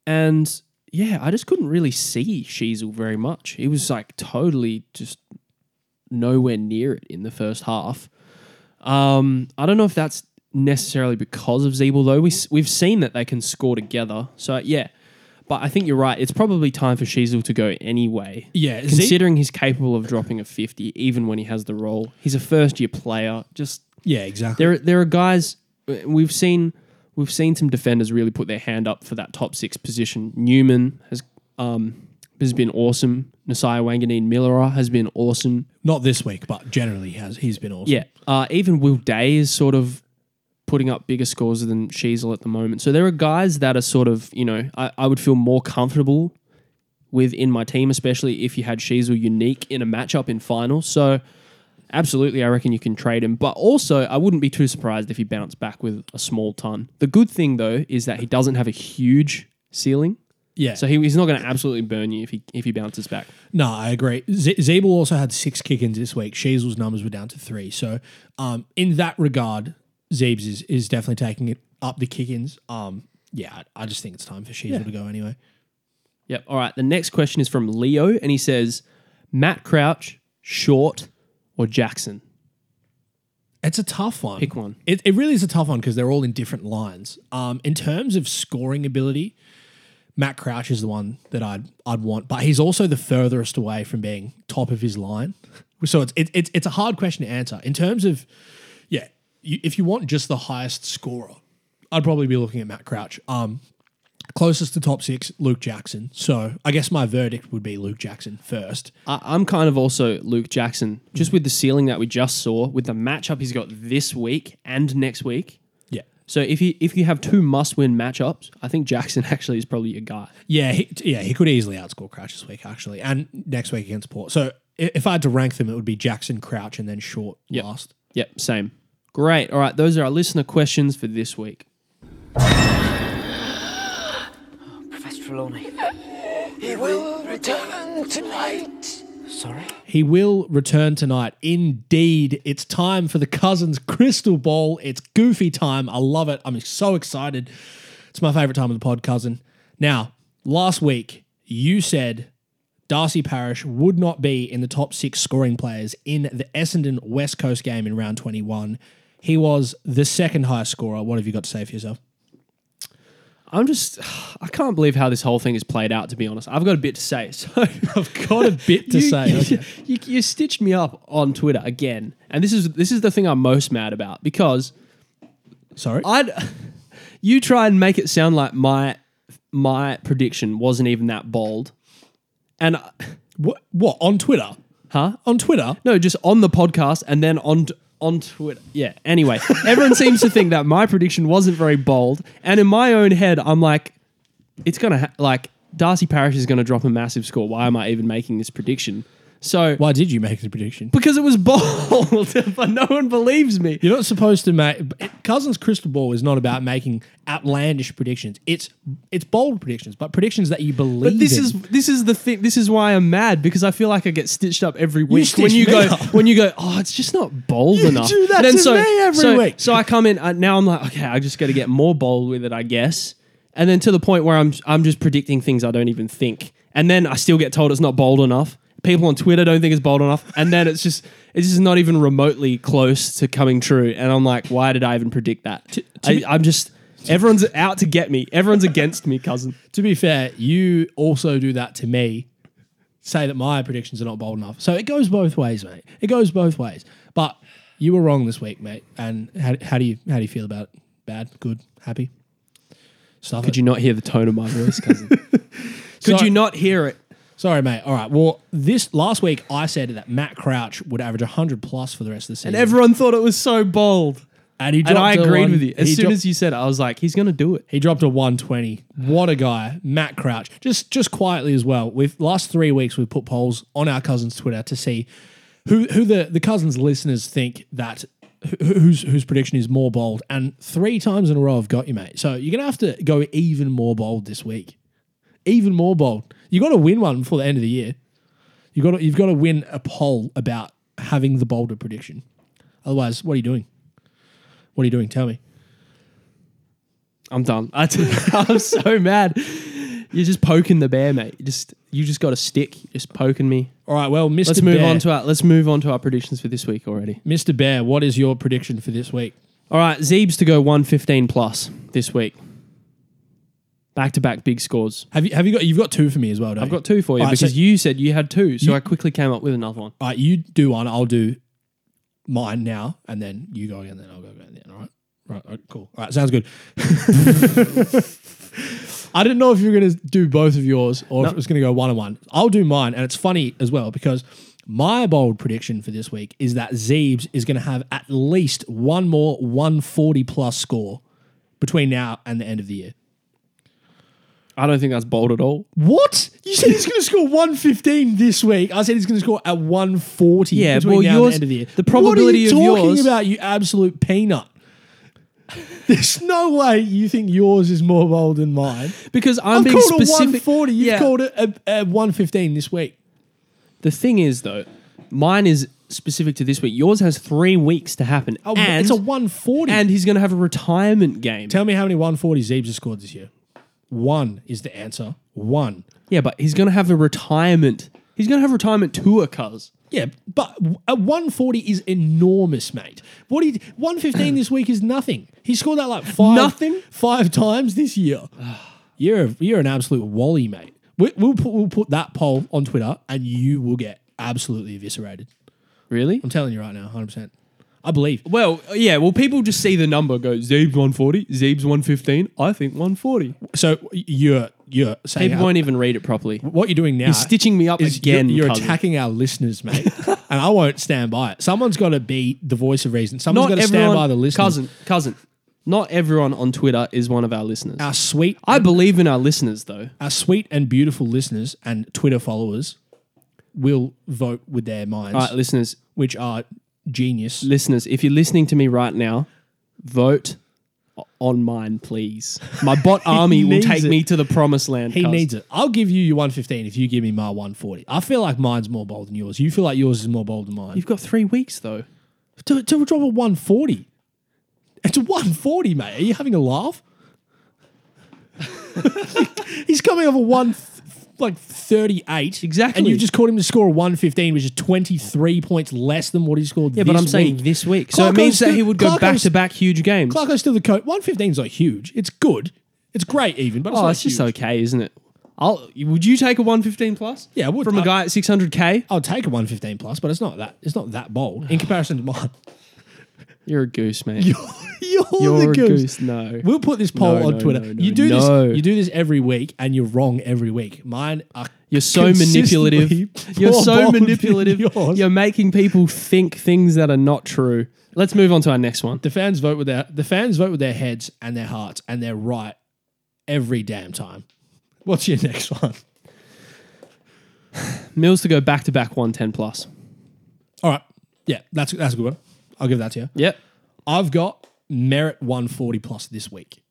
and yeah, I just couldn't really see Sheezel very much. He was like totally just nowhere near it in the first half. Um, I don't know if that's necessarily because of Ziebell though. We we've seen that they can score together, so yeah. But I think you're right. It's probably time for Sheezel to go anyway. Yeah, Ze- considering he's capable of dropping a fifty, even when he has the role. He's a first year player. Just Yeah, exactly. there, there are guys we've seen. We've seen some defenders really put their hand up for that top six position. Newman has um, has been awesome. Nasiah Wanganeen Milera has been awesome. not this week, but generally has he's been awesome. Yeah. Uh, even Will Day is sort of putting up bigger scores than Sheezel at the moment. So there are guys that are sort of, you know, I, I would feel more comfortable with in my team, especially if you had Sheezel unique in a matchup in finals. So absolutely, I reckon you can trade him. But also, I wouldn't be too surprised if he bounced back with a small ton. The good thing, though, is that he doesn't have a huge ceiling. yeah. So he, he's not going to absolutely burn you if he if he bounces back. No, I agree. Z- Ziebell also had six kick-ins this week. Sheezel's numbers were down to three. So, um, in that regard, Zeebs is, is definitely taking it up the kick-ins. Um, yeah, I, I just think it's time for Sheezel to go anyway. Yep. All right. The next question is from Leo, and he says, Matt Crouch, Short, or Jackson? It's a tough one. Pick one. It, it really is a tough one because they're all in different lines. Um, in terms of scoring ability, Matt Crouch is the one that I'd I'd want, but he's also the furthest away from being top of his line. So it's it, it's it's a hard question to answer. In terms of, yeah, you, if you want just the highest scorer, I'd probably be looking at Matt Crouch. Um, closest to top six, Luke Jackson. So I guess my verdict would be Luke Jackson first. I, I'm kind of also Luke Jackson, just with the ceiling that we just saw, with the matchup he's got this week and next week. Yeah. So if you if you have two must win matchups, I think Jackson actually is probably your guy. Yeah, he, yeah, he could easily outscore Crouch this week, actually, and next week against Port. So i- if I had to rank them, it would be Jackson, Crouch, and then Short Yep. last. Yep, same. Great. All right, those are our listener questions for this week. Professor Trelawney. He will return tonight. Sorry? He will return tonight. Indeed, it's time for the Cousins Crystal Ball. It's goofy time. I love it. I'm so excited. It's my favorite time of the pod, cousin. Now, last week, you said Darcy Parish would not be in the top six scoring players in the Essendon West Coast game in round 21. He was the second highest scorer. What have you got to say for yourself? I'm just, I can't believe how this whole thing has played out. To be honest, I've got a bit to say. So I've got a bit to you, say. You, Okay. you, you stitched me up on Twitter again, and this is this is the thing I'm most mad about because Sorry. I'd you try and make it sound like my my prediction wasn't even that bold, and I- What? What? On Twitter? huh? On Twitter? No, just on the podcast and then on on Twitter. Yeah. Anyway, everyone seems to think that my prediction wasn't very bold, and in my own head, I'm like, it's gonna ha- like Darcy Parish is gonna drop a massive score. Why am I even making this prediction? So Why did you make the prediction? because it was bold, but no one believes me. You're not supposed to make Cousins' crystal ball is not about making outlandish predictions. It's it's bold predictions, but predictions that you believe. But this in. is this is the thing. This is why I'm mad because I feel like I get stitched up every week when stitch you me go up. when you go. Oh, it's just not bold You enough. do that to so, me every so, week. So I come in uh, now. I'm like, okay, I just got to get more bold with it, I guess. And then to the point where I'm I'm just predicting things I don't even think, and then I still get told it's not bold enough. People on Twitter don't think it's bold enough, and then it's just it's just not even remotely close to coming true. And I'm like, why did I even predict that? I, I'm just everyone's out to get me. Everyone's against me, cousin. to be fair, you also do that to me. Say that my predictions are not bold enough. So it goes both ways, mate. It goes both ways. But you were wrong this week, mate. And how, how do you how do you feel about it? Bad, good, happy? Stuff. Could you not hear the tone of my voice, cousin? Could Sorry. you not hear it? Sorry, mate. All right. Well, this last week I said that Matt Crouch would average 100 plus for the rest of the season. And everyone thought it was so bold. and he And dropped I a agreed one- with you. As he soon dropped- as you said it, I was like, he's going to do it. He dropped a 120. What a guy. Matt Crouch. Just just quietly as well. With last three weeks we've put polls on our cousins Twitter to see who who the, the cousins listeners think that who- whose whose prediction is more bold. And three times in a row I've got you, mate. So you're gonna have to go even more bold this week. Even more bold. You gotta win one before the end of the year. You got you've got to win a poll about having the bolder prediction. Otherwise, what are you doing? What are you doing? Tell me. I'm done. I t- I'm so mad. You're just poking the bear, mate. You just you just got a stick. You're just poking me. All right, well, Mr. Let's move Bear, on to our let's move on to our predictions for this week already. Mr. Bear, what is your prediction for this week? All right, Zeebs to go 115 plus this week. Back to back big scores. Have you have you got you've got two for me as well? Don't I've you? got two for you All right, because so- you said you had two, so You- I quickly came up with another one. All right, you do one. I'll do mine now, and then you go again. Then I'll go again. All right. Right. all right, Cool. All right. Sounds good. I didn't know if you were going to do both of yours or if it was going to go one on one. I'll do mine, and it's funny as well because my bold prediction for this week is that Zeebs is going to have at least one more 140 plus score between now and the end of the year. I don't think that's bold at all. What? You said he's going to score 115 this week. I said he's going to score at 140 Yeah, between well, now and yours- the end of the year. the probability what of are you talking yours- about, you absolute peanut? There's no way you think yours is more bold than mine. Because I'm I've being called it specific. 140. You've Yeah. called it a, a 115 this week. The thing is, though, mine is specific to this week. Yours has three weeks to happen. Oh, and, it's a 140. and he's going to have a retirement game. Tell me how many 140 Zeebs have scored this year. One is the answer. One. yeah, but he's going to have a retirement. He's going to have retirement tour, cuz. Yeah, but a 140 is enormous, mate. What he 115 this week is nothing. He scored that like five Nothing? five times this year. You're a, you're an absolute wally, mate. We, we'll put we'll put that poll on Twitter, and you will get absolutely eviscerated. Really? I'm telling you right now, 100. percent I believe. Well, yeah. Well, people just see the number, go Zeeb's 140, Zeeb's 115. I think 140. So you're you're saying People won't even read it properly. what you're doing now. You're stitching me up is again. You're, you're cousin. attacking our listeners, mate, and I won't stand by it. Someone's got to be the voice of reason. Someone's got to stand by the listeners. cousin, cousin. Not everyone on Twitter is one of our listeners. Our sweet I believe in our listeners, though. our sweet and beautiful listeners and Twitter followers will vote with their minds, All right, listeners, which are genius. listeners, if you're listening to me right now, vote on mine, please. My bot army will needs take it. me to the promised land. He cuz. needs it. I'll give you your 115 if you give me my 140. I feel like mine's more bold than yours. You feel like yours is more bold than mine. You've got three weeks though. to, to drop a 140. It's a 140, mate. Are you having a laugh? He's coming off a one th- like 38. Exactly. And you've just called him to score a 115, which is 23 points less than what he scored Yeah, but I'm saying this week. So it means that still- he would go Clarko's- back to back huge games. Clarko's still the coach. 115 is not huge. It's good. It's great even, but it's oh, not it's just huge. okay, isn't it? I'll, would you take a 115 plus? Yeah, I would. From a I- guy at 600k? I'll take a 115 plus, but it's not that. It's not that bold in comparison to mine. You're a goose, mate. You're, You're the a goose. goose. No. We'll put this poll No, on no, Twitter. no, you do this. You do this every week, and you're wrong every week. Mine are. You're so manipulative. You're so manipulative. You're making people think things that are not true. Let's move on to our next one. The fans vote with their the fans vote with their heads and their hearts, and they're right every damn time. What's your next one? Mills to go back to back 110 plus. All right. Yeah, that's that's a good one. I'll give that to you. Yep. I've got Merrett 140 plus this week.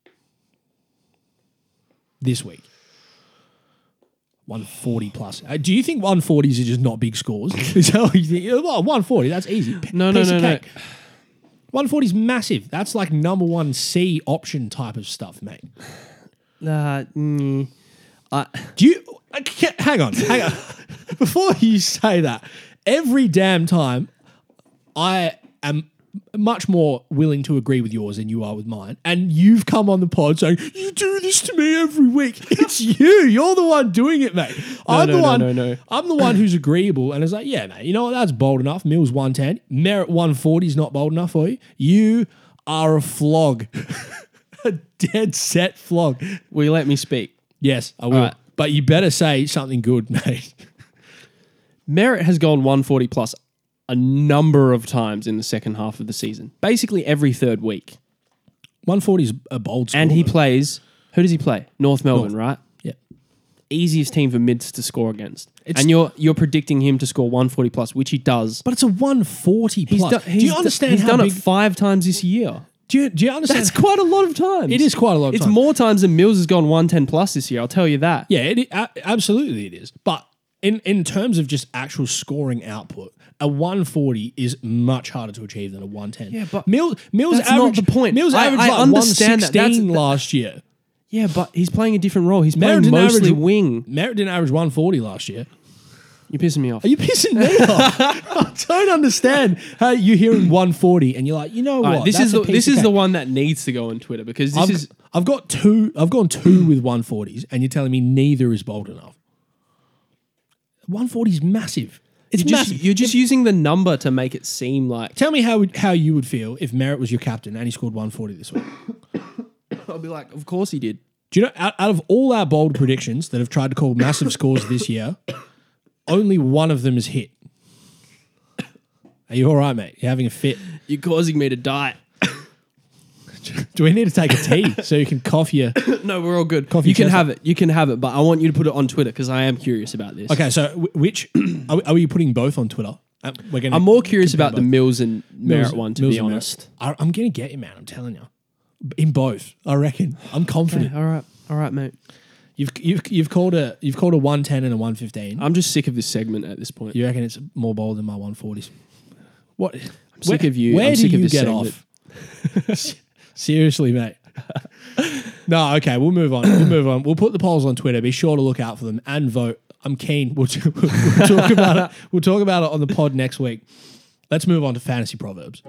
This week. 140 plus. Uh, do you think 140s are just not big scores? Is that what you think? Oh, well, 140, that's easy. P- No, no, no, no. cake. 140 is massive. That's like number one C option type of stuff, mate. Uh, mm, I, Do you uh, hang on, hang on. Before you say that, every damn time I am much more willing to agree with yours than you are with mine. And you've come on the pod saying, You do this to me every week. It's you. You're the one doing it, mate. I'm no, the no, one no, no. no. I'm the one who's agreeable and is like, yeah, mate, you know what? That's bold enough. Mills 110. Merrett 140 is not bold enough for you. You are a flog. a dead set flog. will you let me speak? Yes, I will. right. But you better say something good, mate. Merrett has gone 140 plus a number of times in the second half of the season, basically every third week. 140 is a bold score. And he though. plays, who does he play? North Melbourne, right? Yeah. Easiest team for mids to score against. It's- and you're you're predicting him to score 140 plus, which he does. But it's a 140 He's plus. done, do you understand He's done big, it five times this year. do, you, do you understand? That's quite a lot of times. It is quite a lot of It's times. It's more times than Mills has gone 110 plus this year. I'll tell you that. yeah, it, absolutely it is. But in, in terms of just actual scoring output, a 140 is much harder to achieve than a 110. Yeah, but Mills, Mills that's not averaged, the point. Mills I- averaged I like understand that. 116 That's- last year. Yeah, but he's playing a different role. He's Merrett playing mostly average- wing. Merrett didn't average 140 last year. You're pissing me off. Are you pissing me off? I don't understand how you're hearing 140 and you're like, you know what? right, this That's is the this is the one that needs to go on Twitter because this I've, is I've got two. I've gone two with 140s, and you're telling me neither is bold enough. 140 is massive. It's you're just, massive. you're just using the number to make it seem like Tell me how would- how you would feel if Merrett was your captain and he scored 140 this week. I'll be like, of course he did. Do you know out, out of all our bold predictions that have tried to call massive scores this year, only one of them has hit. Are you all right, mate? You're having a fit. You're causing me to die. Do we need to take a tea so you can cough your? No, we're all good. Coffee you can chestnut. have it. You can have it, but I want you to put it on Twitter because I am curious about this. Okay, so wh- which are we, are we putting both on Twitter? Uh, We're gonna I'm more curious compare about the both. Mills and Merrett Mills- one, to Mills be and Merrett. honest. I, I'm gonna get you, man. I'm telling you. In both, I reckon. I'm confident. All right, all right, mate. You've you've you've called a you've called a 110 and a 115. I'm just sick of this segment at this point. you reckon it's more bold than my 140s? What? I'm sick of you. Where I'm do sick of you this get segment. off? Seriously, mate. no, okay, we'll move on. We'll move on. We'll put the polls on Twitter. Be sure to look out for them and vote. I'm keen. We'll, we'll talk about it. We'll talk about it on the pod next week. Let's move on to fantasy proverbs.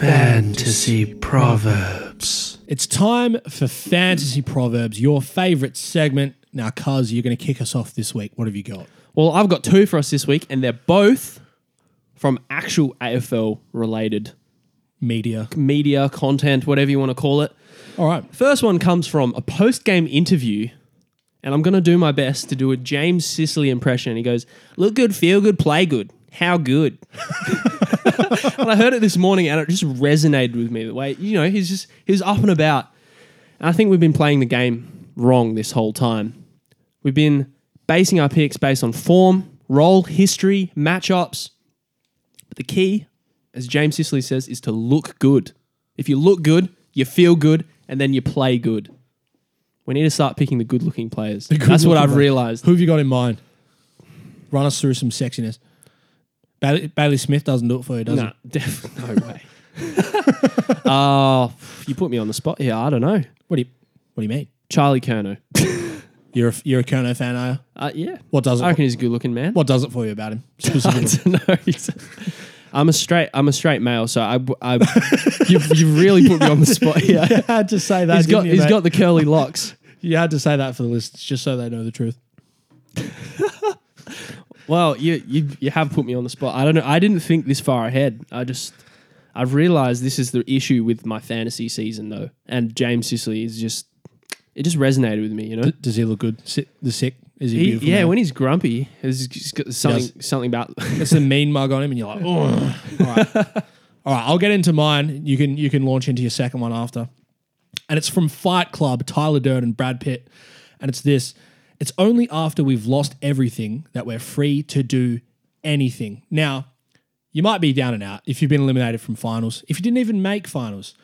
Fantasy Proverbs. It's time for fantasy proverbs, your favorite segment. Now, Cuz, you're going to kick us off this week. What have you got? Well, I've got two for us this week, and they're both from actual AFL related Media. media, content, whatever you want to call it. All right. First one comes from a post game interview, and I'm going to do my best to do a James Sicily impression. He goes, Look good, feel good, play good. How good? and I heard it this morning, and it just resonated with me. The way, you know, he's just, he was up and about. And I think we've been playing the game wrong this whole time. We've been basing our picks based on form, role, history, matchups. But the key, as James Sicily says, is to look good. If you look good, you feel good, and then you play good. We need to start picking the good looking players. That's what I've realized. Who have you got in mind? Run us through some sexiness. Bailey, Bailey Smith doesn't do it for you, does No, def- no way. Oh, you put me on the spot here. I don't know. What do you What do you mean? Charlie Curnow. You're a, you're a Curnow fan, are you? Uh, yeah. What does it? I reckon he's a good looking man. What does it for you about him? I Specifically? don't know. He's- I'm a straight. I'm a straight male, so I, I you've, you've really put me on the spot here. you had to say that. He's got you, he's mate? got the curly locks. You had to say that for the listeners, just so they know the truth. Well, you you you have put me on the spot. I don't know. I didn't think this far ahead. I just I've realized this is the issue with my fantasy season though, and James Sicily is just it just resonated with me. You know, does he look good? The sick? Is he, He- yeah, man? when he's grumpy, there's just got something something about. It's a mean mug on him, and you're like, oh. All right, all right. I'll get into mine. You can you can launch into your second one after, and it's from Fight Club, Tyler Durden, and Brad Pitt, and it's this: It's only after we've lost everything that we're free to do anything. Now, you might be down and out if you've been eliminated from finals. If you didn't even make finals,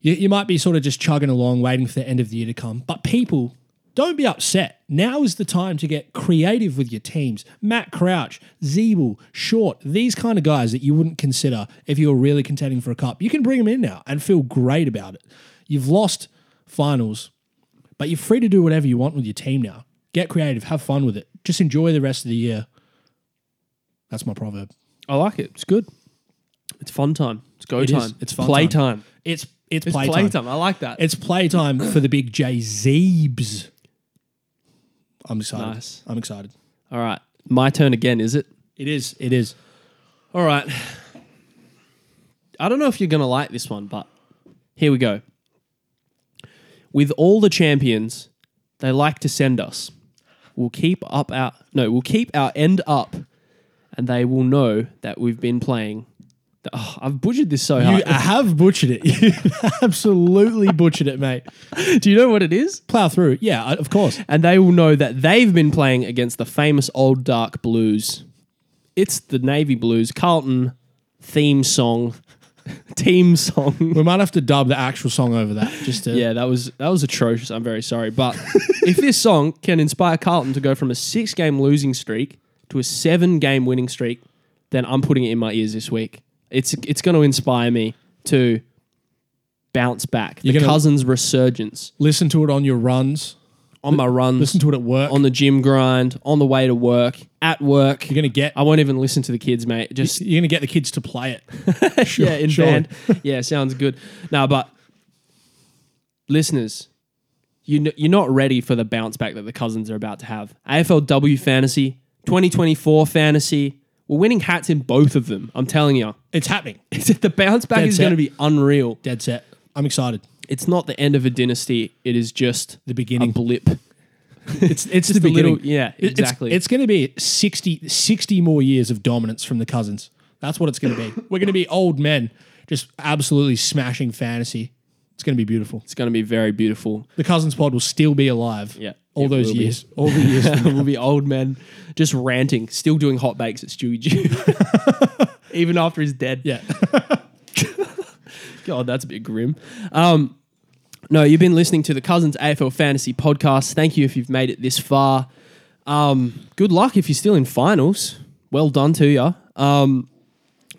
you, you might be sort of just chugging along, waiting for the end of the year to come. But people, don't be upset. Now is the time to get creative with your teams. Matt Crouch, Ziebell, Short, these kind of guys that you wouldn't consider if you were really contending for a cup. You can bring them in now and feel great about it. You've lost finals, but you're free to do whatever you want with your team now. Get creative, have fun with it. Just enjoy the rest of the year. That's my proverb. I like it. It's good. It's fun time. It's go It is. time. It's fun playtime. time. It's it's, It's playtime. playtime. I like that. It's playtime for the big J Zeebs. I'm excited. Nice. I'm excited. All right. My turn again, is it? It is. It is. All right. I don't know if you're going to like this one, but here we go. With all the champions, they like to send us. We'll keep up our no, we'll keep our end up, and they will know that we've been playing. Oh, I've butchered this so hard. You have butchered it. You absolutely butchered it, mate. Do you know what it is? Plow through. Yeah, of course. and they will know that they've been playing against the famous old dark blues. It's the Navy Blues Carlton theme song, team song. We might have to dub the actual song over that. Just to, Yeah, that was that was atrocious. I'm very sorry, but if this song can inspire Carlton to go from a six game losing streak to a seven game winning streak, then I'm putting it in my ears this week. It's it's going to inspire me to bounce back. You're the gonna- Cousins resurgence Listen to it on your runs. on my runs, Listen to it at work. on the gym grind, on the way to work, at work. you're gonna get. I won't even listen to the kids, mate. Just You're gonna get the kids to play it. Sure, yeah, in sure. band. Yeah, sounds good. Now, but listeners, you kn- you're not ready for the bounce back that the Cousins are about to have. AFLW fantasy, 2024 fantasy. We're winning hats in both of them. I'm telling you, It's happening. the bounce back Dead is set. going to be unreal. Dead set. I'm excited. It's not the end of a dynasty. It is just The beginning. a blip. It's it's the a little- beginning. yeah, It- it's- exactly. It's, going to be 60, 60 more years of dominance from the cousins. That's what it's going to be. We're going to be old men just absolutely smashing fantasy. It's going to be beautiful. It's going to be very beautiful. The cousins pod will still be alive. Yeah, all it those will be. years. All the years. we'll be old men just ranting, still doing hot bakes at Stewie Dew, even after he's dead. yeah. God, that's a bit grim. Um, no, you've been listening to the Cousins AFL Fantasy Podcast. Thank you if you've made it this far. Um, good luck if you're still in finals. Well done to you. Um,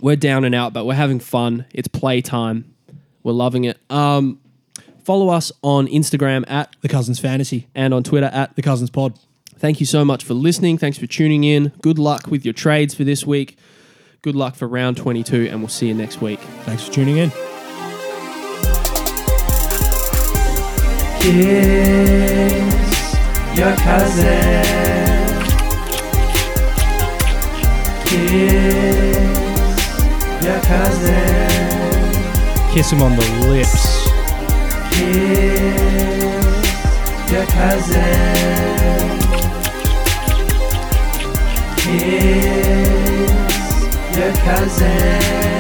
we're down and out, but we're having fun. It's playtime. We're loving it. Um, follow us on Instagram at The cousins fantasy. and on Twitter at The cousins pod. Thank you so much for listening. Thanks for tuning in. Good luck with your trades for this week. Good luck for round 22, and we'll see you next week. Thanks for tuning in. Kiss your cousin. Kiss your cousin. Kiss him on the lips. Kiss your cousin. Kiss your cousin.